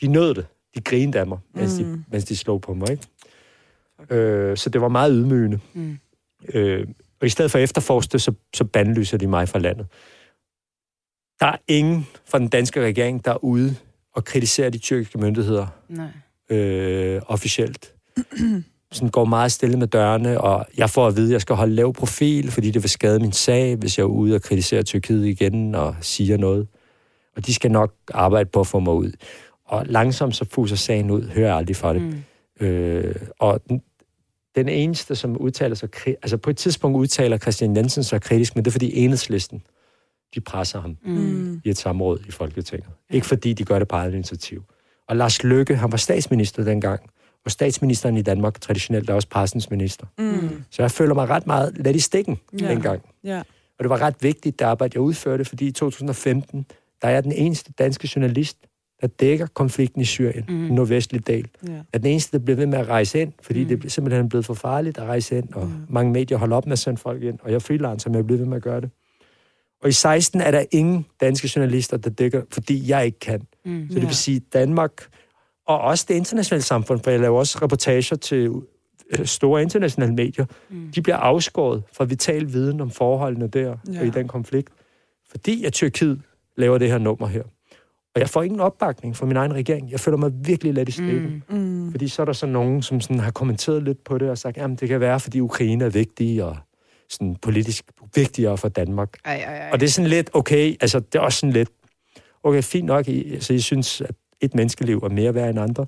de nød det. De grinede af mig, mens, Mm. de, mens de slog på mig. Ikke? Øh, så det var meget ydmygende. Mm. Øh, og i stedet for at efterforske så, så bandlyser de mig fra landet. Der er ingen fra den danske regering, der er ude og kritiserer de tyrkiske myndigheder Nej. øh, officielt. Sådan går meget stille med dørene, og jeg får at vide, at jeg skal holde lav profil, fordi det vil skade min sag, hvis jeg er ude og kritisere Tyrkiet igen og siger noget. Og de skal nok arbejde på at få mig ud. Og langsomt så fuser sagen ud, hører jeg aldrig fra det. Mm. Øh, og den, den eneste, som udtaler sig... Altså på et tidspunkt udtaler Christian Jensen sig kritisk, men det er fordi enhedslisten, de presser ham Mm. I et samråd i Folketinget. Ikke fordi de gør det på eget initiativ. Og Lars Løkke, han var statsminister dengang, og statsministeren i Danmark traditionelt er også pressens minister. Mm. Så jeg føler mig ret meget let i stikken Ja. dengang. Ja. Og det var ret vigtigt, det arbejde, jeg udførte, fordi i 2015, der er jeg den eneste danske journalist, der dækker konflikten i Syrien, Mm. den nordvestlige del. Ja. Er den eneste, der bliver ved med at rejse ind, fordi Mm. det er simpelthen blevet for farligt at rejse ind, og Mm. mange medier holder op med at sende folk ind, og jeg er freelancer, men jeg bliver ved med at gøre det. Og i 16 er der ingen danske journalister, der dækker, fordi jeg ikke kan. Mm. Så det vil sige, Danmark, og også det internationale samfund, for jeg laver også reportager til øh, store internationale medier, Mm. de bliver afskåret fra vital viden om forholdene der Ja. ja. og i den konflikt, fordi at Tyrkiet laver det her nummer her. Og jeg får ingen opbakning fra min egen regering. Jeg føler mig virkelig let i stikken. Mm. Mm. Fordi så er der så nogen, som sådan har kommenteret lidt på det og sagt, jamen det kan være, fordi Ukraine er vigtig og sådan politisk vigtigere for Danmark. Ej, ej, ej. Og det er sådan lidt, okay, altså det er også sådan lidt, okay, fint nok, I, altså I synes, at et menneskeliv er mere værd end andre.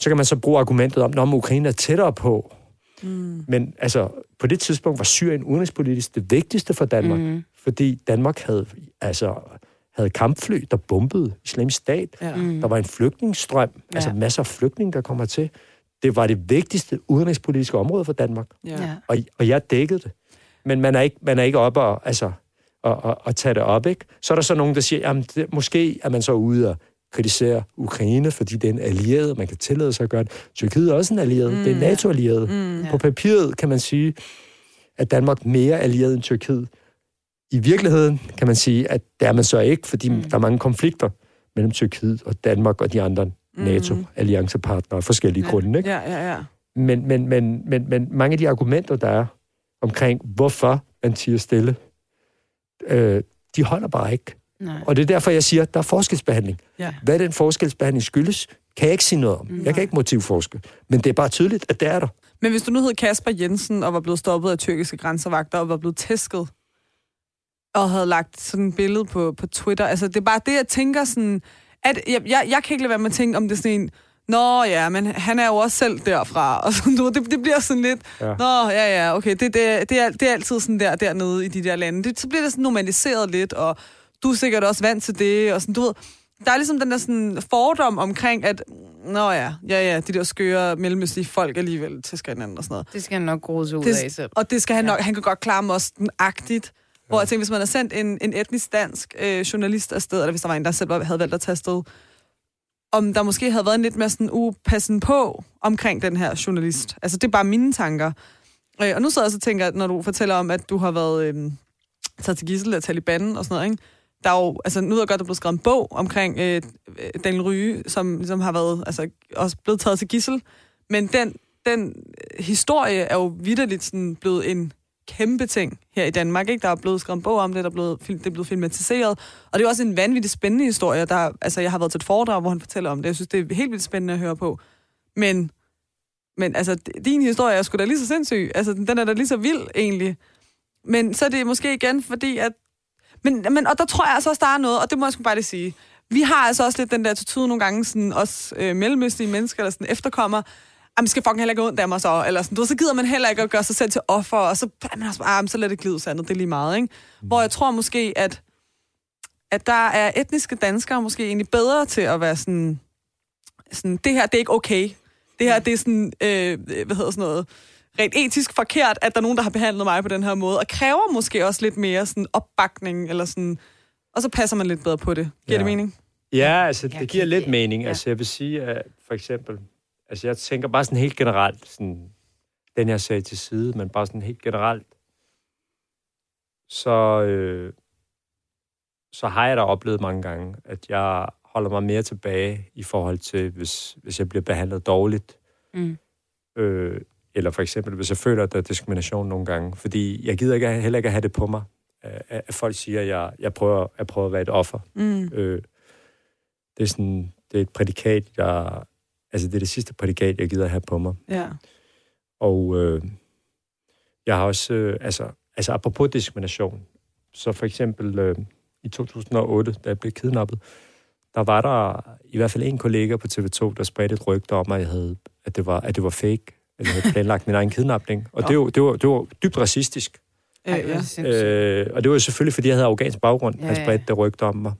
Så kan man så bruge argumentet om, at Ukraine er tættere på. Mm. Men altså, på det tidspunkt var Syrien udenrigspolitisk det vigtigste for Danmark, mm. Mm. fordi Danmark havde, altså, havde kampfly, der bombede islamisk stat. Ja. Mm. Der var en flygtningestrøm, ja. altså masser af flygtninge, der kommer til. Det var det vigtigste udenrigspolitiske område for Danmark. Ja. og, og jeg dækkede det. Men man er ikke, man er ikke oppe og, altså, og, og, og tage det op, ikke? Så er der så nogen, der siger, jamen det, måske er man så ude og kritisere Ukraine, fordi det er en allieret, man kan tillade sig at gøre det. Tyrkiet er også en allieret, mm. det er NATO-allieret. Mm. Ja. På papiret kan man sige, at Danmark er mere allieret end Tyrkiet. I virkeligheden kan man sige, at det er man så ikke, fordi Mm. mm. der er mange konflikter mellem Tyrkiet og Danmark og de andre NATO-alliancepartnere af forskellige ja. grunde. Ikke? Ja, ja, ja. Men, men, men, men, men mange af de argumenter, der er omkring, hvorfor man tiger stille, øh, de holder bare ikke. Nej. Og det er derfor, jeg siger, at der er forskelsbehandling. Ja. Hvad den forskelsbehandling skyldes, kan jeg ikke sige noget om. Nej. Jeg kan ikke motivforske. Men det er bare tydeligt, at det er der. Men hvis du nu hed Kasper Jensen og var blevet stoppet af tyrkiske grænsevagter og var blevet tæsket, og havde lagt sådan et billede på, på Twitter, altså det er bare det, jeg tænker sådan, at jeg, jeg, jeg kan ikke lade være med at tænke, om det er sådan en, Nå ja, men han er jo også selv derfra. Og sådan, du, det, det bliver sådan lidt, Ja. Nå ja, ja, okay, det, det, det, er, det er altid sådan der dernede i de der lande. Det, så bliver det sådan normaliseret lidt, og du er sikkert også vant til det, og sådan, du ved, der er ligesom den der sådan fordom omkring, at nå ja, ja, ja, de der skøre mellemøstlige folk alligevel tæsker hinanden og sådan noget. Det skal han nok sig ud Det- af selv. Og det skal han Ja. nok, han kan godt klare Mosten-agtigt. Hvor jeg tænker, hvis man har sendt en, en etnisk dansk øh, journalist afsted, eller hvis der var en, der selv havde valgt at tage afsted, om der måske havde været en lidt mere sådan upassen på omkring den her journalist. Altså, det er bare mine tanker. Øh, og nu sidder jeg så og tænker, når du fortæller om, at du har været øh, taget til gissel af Taliban og sådan noget, ikke? Der er jo, altså nu er godt, der er blevet skrevet en bog omkring øh, Daniel Ryge, som ligesom har været, altså også blevet taget til gissel. Men den, den historie er jo vidderligt sådan blevet en kæmpe ting her i Danmark. Ikke? Der er blevet skrevet en bog om det, der er blevet, det er blevet filmatiseret. Og det er også en vanvittig spændende historie. Der, altså, jeg har været til et foredrag, hvor han fortæller om det. Jeg synes, det er helt vildt spændende at høre på. Men, men altså, din historie er sgu da lige så sindssyg. Altså, den er da lige så vild, egentlig. Men så er det måske igen, fordi at... Men, men, og der tror jeg altså også, der er noget, og det må jeg sgu bare lige sige. Vi har altså også lidt den der attitude nogle gange, sådan os øh, mellemøstlige mennesker, eller sådan efterkommer, jamen, skal fucking heller ikke ondt af mig så, eller sådan, du så gider man heller ikke at gøre sig selv til offer, og så, man også, ah, så lad det glide sandet, det er lige meget, ikke? Mm. Hvor jeg tror måske, at, at der er etniske danskere måske egentlig bedre til at være sådan, sådan det her, det er ikke okay. Det her, det er sådan, øh, hvad hedder sådan noget, rent etisk forkert, at der er nogen, der har behandlet mig på den her måde, og kræver måske også lidt mere sådan opbakning, eller sådan, og så passer man lidt bedre på det. Giver ja. det mening? Ja, altså det giver lidt mening. Altså jeg vil sige, at for eksempel, Altså, jeg tænker bare sådan helt generelt, sådan, den her sag til side, men bare sådan helt generelt, så, øh, så har jeg da oplevet mange gange, at jeg holder mig mere tilbage i forhold til, hvis, hvis jeg bliver behandlet dårligt. Mm. Øh, eller for eksempel, hvis jeg føler, at der er diskrimination nogle gange. Fordi jeg gider ikke, heller ikke at have det på mig, at, at folk siger, at jeg, jeg, prøver, jeg prøver at være et offer. Mm. Øh, det, er sådan, det er et prædikat, jeg, Altså, det er det sidste prædikat, jeg gider have på mig. Ja. Og øh, jeg har også, øh, altså, altså apropos diskrimination, så for eksempel øh, i 2008, da jeg blev kidnappet, der var der i hvert fald en kollega på TV2, der spredte et rygte om, at, jeg havde, at, det, var, at det var fake, at jeg havde planlagt min egen kidnapning. Og det var, det, var, det var dybt racistisk. Ja, ja. Øh, og det var selvfølgelig, fordi jeg havde afghansk baggrund, ja, ja. han spredte det rygte om mig.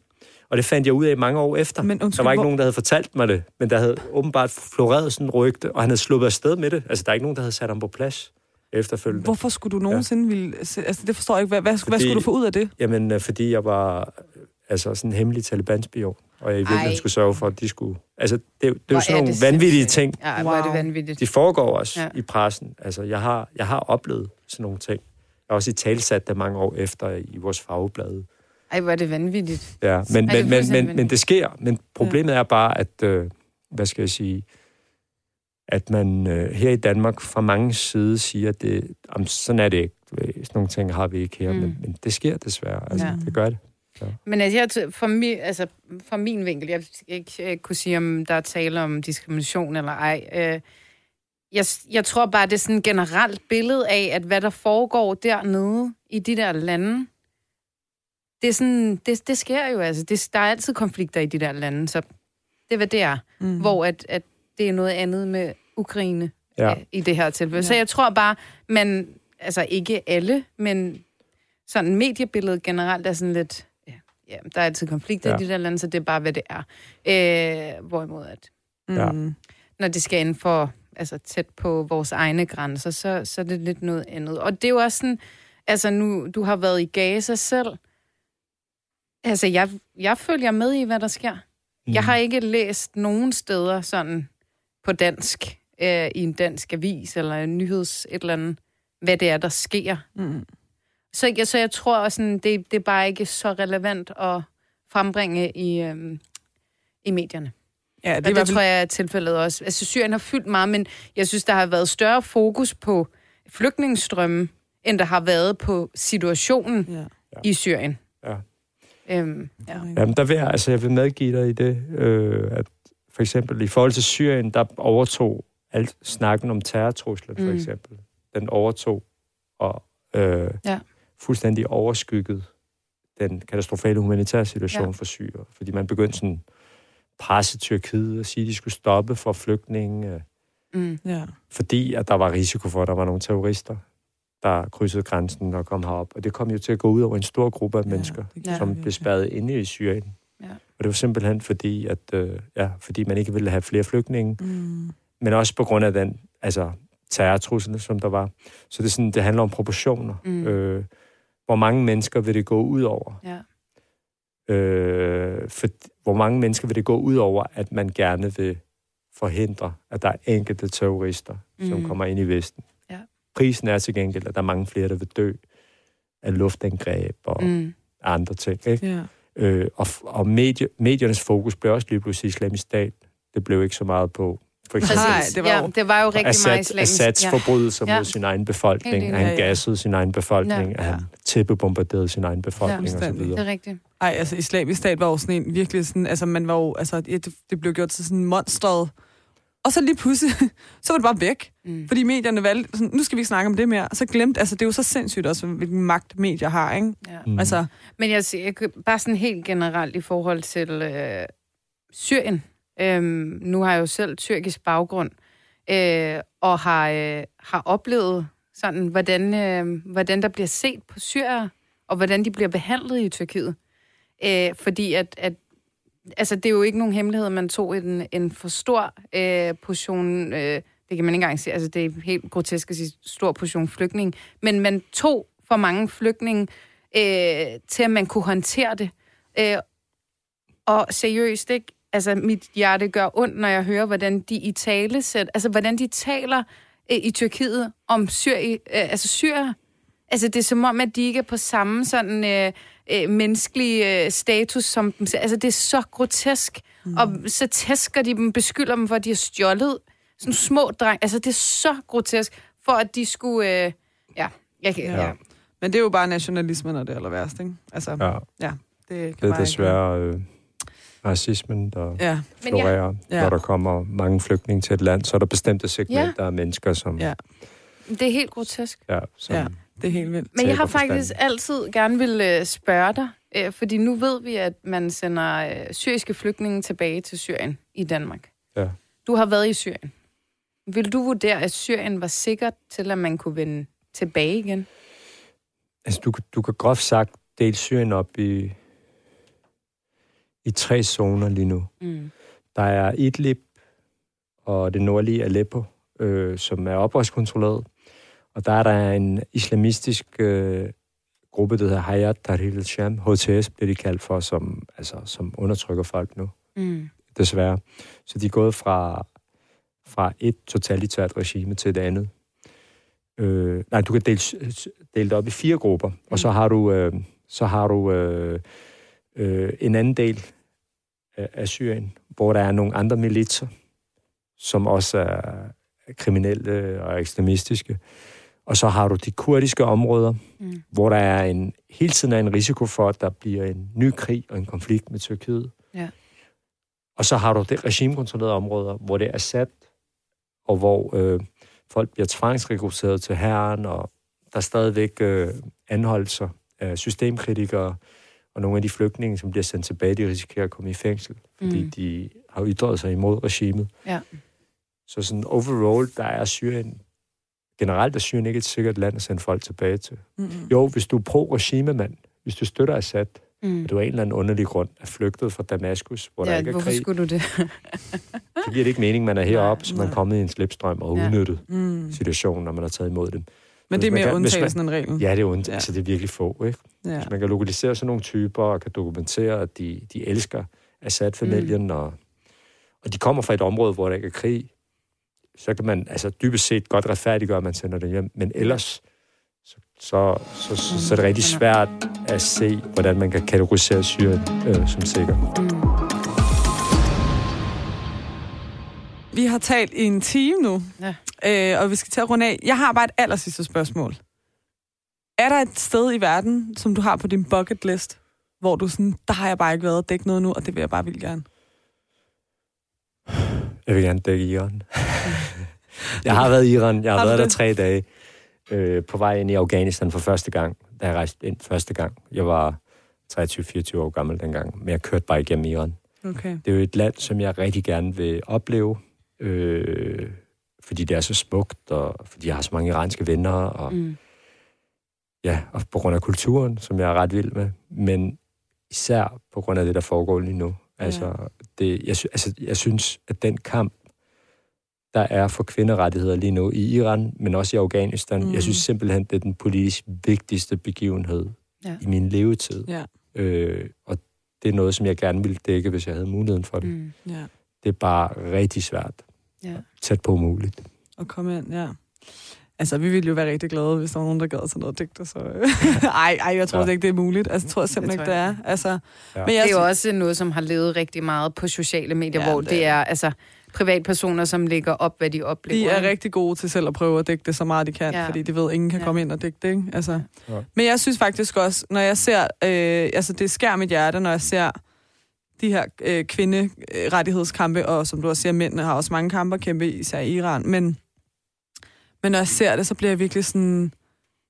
Og det fandt jeg ud af mange år efter. Men, undskyld, der var ikke hvor... nogen, der havde fortalt mig det, men der havde åbenbart floreret sådan en rygte, og han havde sluppet afsted med det. Altså, der er ikke nogen, der havde sat ham på plads efterfølgende. Hvorfor skulle du nogensinde ja. ville... Altså, det forstår jeg ikke. Hvad, hvad, fordi, hvad skulle du få ud af det? Jamen, øh, fordi jeg var altså, sådan en hemmelig talibanspion, og jeg i virkeligheden skulle sørge for, at de skulle... Altså, det, det er jo sådan nogle vanvittige ting. Ja, wow. er det vanvittigt. De foregår også ja. i pressen. Altså, jeg har, jeg har oplevet sådan nogle ting. Jeg har også i talsat det mange år efter i vores fagblade. Ej, hvor er det vanvittigt. Ja, men, Ej, men, men, men, men det sker. Men problemet ja. er bare, at, øh, hvad skal jeg sige, at man øh, her i Danmark fra mange side siger, at det, om, sådan er det ikke. Sådan nogle ting har vi ikke her, mm. men, men det sker desværre. Altså, ja. Det gør det. Ja. Men altså, jeg, for, mi, altså, for min vinkel, jeg skal ikke kunne sige, om der er tale om diskrimination eller ej. Øh, jeg, jeg tror bare, det er sådan et generelt billede af, at hvad der foregår dernede i de der lande, det, er sådan, det, det sker jo altså. Det, der er altid konflikter i de der lande, så det er, hvad det er. Mm. Hvor at, at det er noget andet med Ukraine ja. Øh, i det her tilfælde. Ja. Så jeg tror bare, man, altså ikke alle, men sådan mediebilledet generelt er sådan lidt, ja, ja der er altid konflikter ja. i de der lande, så det er bare, hvad det er. Øh, hvorimod at, ja. mm, når det skal ind for, altså tæt på vores egne grænser, så, så er det lidt noget andet. Og det er jo også sådan, altså nu, du har været i Gaza selv, Altså, jeg, jeg følger med i, hvad der sker. Mm. Jeg har ikke læst nogen steder sådan på dansk, øh, i en dansk avis eller en nyheds et eller andet, hvad det er, der sker. Mm. Så, jeg, så jeg tror, at sådan, det, det er bare ikke så relevant at frembringe i, øh, i medierne. Ja, det, og det tror jeg er tilfældet også. Altså, Syrien har fyldt meget, men jeg synes, der har været større fokus på flygtningestrømmen, end der har været på situationen ja. i Syrien. Ja. Øhm, ja. Jamen, der vil jeg, altså, jeg vil medgive dig i det, øh, at for eksempel i forhold til Syrien, der overtog alt snakken om terrortruslen, for mm. eksempel. Den overtog og øh, ja. fuldstændig overskygget den katastrofale humanitære situation ja. for Syrien. Fordi man begyndte sådan presse Tyrkiet og sige, at de skulle stoppe for flygtninge. Mm. Ja. Fordi at der var risiko for, at der var nogle terrorister der krydsede grænsen og kom herop. Og det kom jo til at gå ud over en stor gruppe af ja, mennesker, ja, som blev spærret inde i Syrien. Ja. Og det var simpelthen fordi, at øh, ja, fordi man ikke ville have flere flygtninge, mm. men også på grund af den altså, terrortrussel, som der var. Så det, er sådan, det handler om proportioner. Mm. Øh, hvor mange mennesker vil det gå ud over? Ja. Øh, for, hvor mange mennesker vil det gå ud over, at man gerne vil forhindre, at der er enkelte terrorister, mm. som Mm. kommer ind i Vesten. Ja. Prisen er til gengæld, at der er mange flere, der vil dø af luftangreb og mm. Andre ting. Ikke? Ja. Øh, og og medie, mediernes fokus blev også lige pludselig islamisk stat. Det blev ikke så meget på for eksempel Nej, det var ja, jo- det var jo rigtig meget Assad, islamisk. Assads ja. forbrydelser Ja. mod sin egen befolkning. At han Ja, ja. gassede sin egen befolkning, Ja. at han Ja. tæppebombarderede sin egen befolkning og så fuldstændig. videre. Det er rigtigt. Ej, altså islamisk stat var jo sådan en virkelig sådan, altså man var jo, altså ja, det, det blev gjort til sådan monstret. Og så lige pludselig, så var det bare væk. Mm. Fordi medierne valgte, sådan, nu skal vi ikke snakke om det mere. Og så glemte, altså det er jo så sindssygt også, hvilken magt medier har, ikke? Ja. Mm. Altså, Men jeg siger, bare sådan helt generelt i forhold til øh, Syrien. Øhm, nu har jeg jo selv tyrkisk baggrund, øh, og har, øh, har oplevet sådan, hvordan, øh, hvordan der bliver set på syrer, og hvordan de bliver behandlet i Tyrkiet. Øh, fordi at, at altså, det er jo ikke nogen hemmelighed, at man tog en, en for stor øh, portion, øh, det kan man ikke engang sige, altså det er helt grotesk at sige, stor portion flygtning, men man tog for mange flygtninge øh, til, at man kunne håndtere det. Øh, og seriøst, ikke? Altså, mit hjerte gør ondt, når jeg hører, hvordan de i tale sæt, altså, hvordan de taler øh, i Tyrkiet om syri, øh, altså syrer. Altså, det er som om, at de ikke er på samme sådan øh, øh, menneskelig øh, status som dem. selv. Altså, det er så grotesk. Mm. Og så tæsker de dem, beskylder dem for, at de har stjålet sådan små dreng. Altså, det er så grotesk, for at de skulle... Øh, ja, jeg kan... Ja. Ja. men det er jo bare nationalismen, og det er aller værst, ikke? Altså, ja. Ja, det kan det er desværre øh, racismen, der Ikke. Ja, Men ja. florerer. Ja. Når der kommer mange flygtninge til et land, så er der bestemte segmenter af mennesker, som... Ja. Det er helt grotesk. Ja, som Ja. Det er helt vildt. Men jeg har faktisk altid gerne vil øh, spørge dig, øh, fordi nu ved vi, at man sender øh, syriske flygtninge tilbage til Syrien i Danmark. Ja. Du har været i Syrien. Vil du vurdere, at Syrien var sikkert til, at man kunne vende tilbage igen? Altså, du, du kan groft sagt dele Syrien op i, i tre zoner lige nu. Mm. Der er Idlib og det nordlige Aleppo, øh, som er oprørskontrolleret. Og der er der en islamistisk øh, gruppe, der hedder Hayat Tahrir al-Sham, HTS bliver de kaldt for, som, altså, som undertrykker folk nu, Mm. desværre. Så de er gået fra, fra et totalitært regime til det andet. Øh, nej, du kan dele, dele det op i fire grupper, og så har du, øh, så har du øh, øh, en anden del af, af Syrien, hvor der er nogle andre militser, som også er kriminelle og ekstremistiske. Og så har du de kurdiske områder, Mm. hvor der er en, hele tiden er en risiko for, at der bliver en ny krig og en konflikt med Tyrkiet. Ja. Og så har du det regimekontrollerede områder, hvor det er Assad, og hvor øh, folk bliver tvangsrekrutteret til herren, og der er stadigvæk øh, anholdelser af systemkritikere, og nogle af de flygtninge, som bliver sendt tilbage, de risikerer at komme i fængsel, fordi mm. de har ytret sig imod regimet. Ja. Så sådan overall, der er Syrien, generelt er Syrien ikke et sikkert land at sende folk tilbage til. Mm-hmm. Jo, hvis du er pro-regimemand, hvis du støtter Assad, Mm. og du af en eller anden underlig grund er flygtet fra Damaskus, hvor ja, der ikke er hvorfor krig, skulle du det? så giver det ikke mening, man er heroppe, så man er kommet i en slipstrøm og Ja. udnyttet Mm. situationen, når man har taget imod dem. Men det er mere kan- hvis man- undtagelsen end reglen. Ja, det er Ja. ja. altså det er virkelig få, ikke? ja. Hvis man kan lokalisere sådan nogle typer, og kan dokumentere, at de, de elsker Assad-familien, mm. og, og de kommer fra et område, hvor der ikke er krig, så kan man altså dybest set godt retfærdiggøre, at man sender dem hjem. Men ellers, så, så, så, så, så er det rigtig svært at se, hvordan man kan kategorisere Syrien øh, som sikker. Vi har talt i en time nu, Ja. øh, og vi skal til at runde af. Jeg har bare et aller sidste spørgsmål. Er der et sted i verden, som du har på din bucket list, hvor du sådan, der har jeg bare ikke været, dække noget nu, og det vil jeg bare vildt gerne? Jeg vil gerne dække Iran. jeg har været i Iran. Jeg har, Har været der det? tre dage øh, på vej ind i Afghanistan for første gang, da jeg rejste ind første gang. Jeg var 23-24 år gammel dengang, men jeg kørte bare igennem Iran. Okay. Det er jo et land, som jeg rigtig gerne vil opleve, øh, fordi det er så smukt, og fordi jeg har så mange iranske venner, og, mm. Ja, og på grund af kulturen, som jeg er ret vild med, men især på grund af det, der foregår lige nu. Altså. Det, jeg, altså, jeg synes, at den kamp, der er for kvinderettigheder lige nu i Iran, men også i Afghanistan, Mm. jeg synes simpelthen, det er den politisk vigtigste begivenhed Ja. i min levetid. Ja. Øh, og det er noget, som jeg gerne ville dække, hvis jeg havde muligheden for det. Mm. Mm. Ja. Det er bare rigtig svært. Ja. Tæt på umuligt. at komme ind, ja. Altså, vi ville jo være rigtig glade, hvis der var nogen, der gad til noget digte, så... øh. ej, ej, jeg tror Ja. ikke, det er muligt. Altså, jeg tror simpelthen Det ikke, det er. Altså, Ja. men jeg, Det er jo også noget, som har levet rigtig meget på sociale medier, Ja, hvor det det er- altså privatpersoner, som lægger op, hvad de oplever. de er rigtig gode til selv at prøve at digte så meget, de kan, ja. Fordi de ved, at ingen kan Ja. komme ind og digte, ikke? Altså. Ja. Men jeg synes faktisk også, når jeg ser... Øh, altså, det skær mit hjerte, når jeg ser de her øh, kvinderettighedskampe, og som du også siger, mændene har også mange kampe at kæmpe, i, især i Iran, men, men når jeg ser det, så bliver jeg virkelig sådan...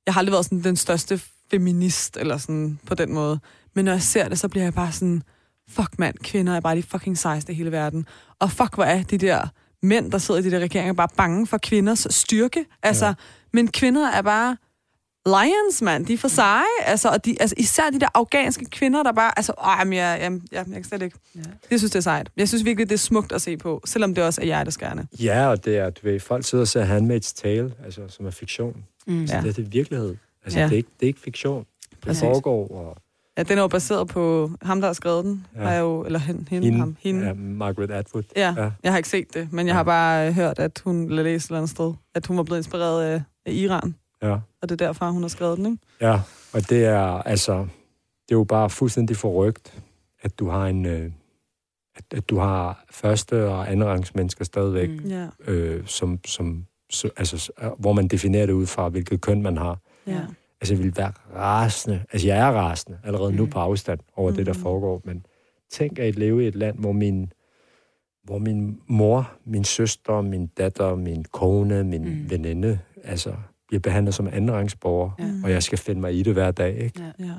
Jeg har aldrig været sådan den største feminist, eller sådan på den måde. Men når jeg ser det, så bliver jeg bare sådan, fuck mand, kvinder er bare de fucking sejeste i hele verden. Og fuck, hvor er de der mænd, der sidder i de der regeringer, bare bange for kvinders styrke. Altså, ja. Men kvinder er bare lions, mand. De er for seje. Altså, og de, altså, især de der afghanske kvinder, der bare... Altså, åh, jamen, jeg, jeg, jeg, jeg kan slet ikke... Ja. Jeg synes, det er sejt. Jeg synes virkelig, det er smukt at se på, selvom det også er hjerteskærende. Ja, og det er, du ved, folk sidder og ser Handmaid's Tale, altså, som er fiktion. Mm. Så Ja. det er det virkelighed. Altså, Ja. det, er ikke, det er ikke fiktion. Det Præcis. foregår, og Ja, den er jo baseret på ham, der har skrevet den. Ja. Er jo, eller hende, hende, hende. ham. Hende. Ja, Margaret Atwood. Ja, Ja. jeg har ikke set det, men jeg Ja. har bare hørt, at hun, eller læst et eller andet sted, at hun var blevet inspireret af, af Iran, Ja. og det er derfor, hun har skrevet den, ikke? ja, og det er altså, det er jo bare fuldstændig forrygt, at du har en, øh, at, at du har første og anden rangs mennesker stadigvæk, Mm. Ja, øh, som, som, så, altså, s- hvor man definerer det ud fra, hvilket køn man har. ja. Altså, jeg vil være rasende. Altså, jeg er rasende allerede mm. nu på afstand over mm. det, der Mm. foregår. Men tænk at leve i et land, hvor min, hvor min mor, min søster, min datter, min kone, min. Mm. veninde, altså, bliver behandlet som andenrangsborger, Ja. Mm. og jeg skal finde mig i det hver dag, ikke? Ja. Ja.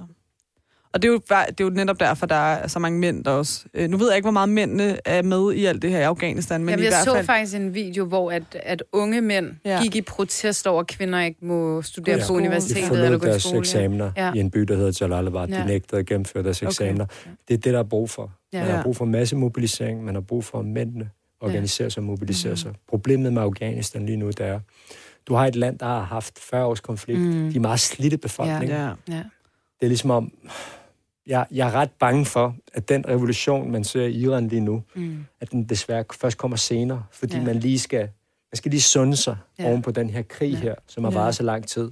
Og det er, jo, bare- det er jo netop derfor, der er så mange mænd der også. Øh, nu ved jeg ikke, hvor meget mændene er med i alt det her i Afghanistan, men Jamen, i jeg hvert så fald... faktisk en video, hvor at, at unge mænd Ja. gik i protest over, at kvinder ikke må studere Ja. på skole. De universitetet eller gå deres skole. eksamener Ja. i en by, der hedder Jalalabad. De Ja. nægtede at gennemføre deres Okay. eksamener. Det er det, der er brug for. Ja. Man har brug for massemobilisering, man har brug for, at mændene organiserer sig og mobiliserer Mhm. sig. Problemet med Afghanistan lige nu, det er, du har et land, der har haft 40 års konflikt. Mm. De er meget slidte befolkning. Ja. Ja. Det er ligesom om, jeg, jeg er ret bange for, at den revolution, man ser i Iran lige nu, Mm. at den desværre først kommer senere, fordi Ja. man lige skal, man skal lige sunde sig Ja. ja. oven på den her krig Ja. her, som har Ja. varet så lang tid.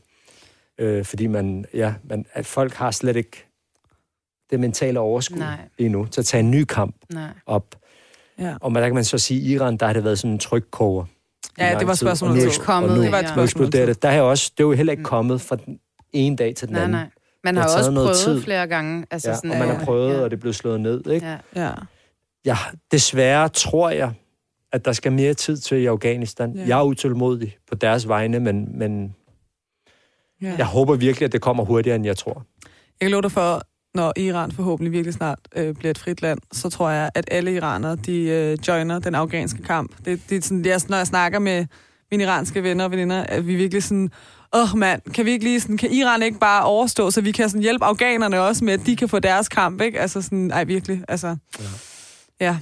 Øh, fordi man, ja, man, at folk har slet ikke det mentale overskud Nej. lige nu til at tage en ny kamp Nej. op. Ja. Og man, der kan man så sige, at i Iran, der har det været sådan en trykkoger. Ja, det var tid. spørgsmålet nu, er kommet, og nu, Det var et nu spørgsmål det. Der er jo også, det er jo heller ikke Mm. kommet fra den ene dag til den Nej, anden. nej. Man har har også prøvet tid. flere gange. Altså Ja, sådan, og man har øh, prøvet, ja. og det er blevet slået ned. Ikke? Ja. Ja. Ja, desværre tror jeg, at der skal mere tid til i Afghanistan. Ja. Ja. Jeg er utålmodig på deres vegne, men, men ja. jeg håber virkelig, at det kommer hurtigere, end jeg tror. Jeg kan love dig for, når Iran forhåbentlig virkelig snart øh, bliver et frit land, så tror jeg, at alle iranere, de øh, joiner den afghanske kamp. Det, det er sådan, det er, sådan, når jeg snakker med mine iranske venner og veninder, at vi virkelig sådan, åh oh, mand, kan vi ikke lige sådan, kan Iran ikke bare overstå, så vi kan sådan hjælpe afghanerne også med, at de kan få deres kamp, ikke? Altså sådan, ej virkelig, altså. Ja. Ja. ja.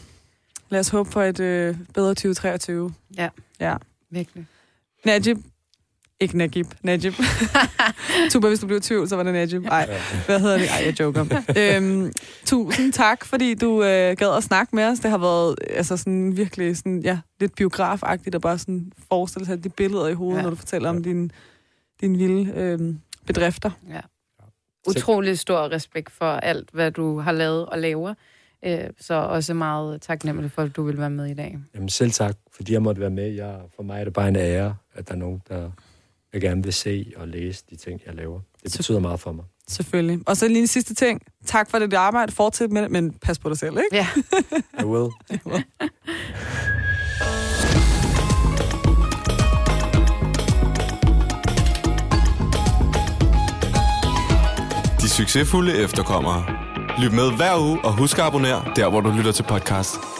Lad os håbe på et øh, bedre 2023. Ja. Ja. Virkelig. Najib. Ikke Najib. Najib. Super, hvis du blev i tvivl, så var det Najib. Ej, hvad hedder det? Ej, jeg joker. øhm, tusind tak, fordi du øh, gad at snakke med os. Det har været altså sådan virkelig sådan, ja, lidt biografagtigt at bare sådan forestille sig de billeder i hovedet, ja. Ja. når du fortæller om dine din vilde øh, bedrifter. Ja. Utrolig stor respekt for alt, hvad du har lavet og laver. Øh, Så også meget taknemmelig for, at du vil være med i dag. Jamen selv tak, fordi jeg måtte være med. Jeg, for mig er det bare en ære, at der er nogen, der jeg gerne vil se og læse de ting, jeg laver. Det betyder meget for mig. Selvfølgelig. Og så lige en sidste ting. Tak for det arbejde. Fortsæt med det, men pas på dig selv, ikke? Ja. I will. De succesfulde efterkommere. Lyt med hver uge og husk at abonnere der, hvor du lytter til podcast.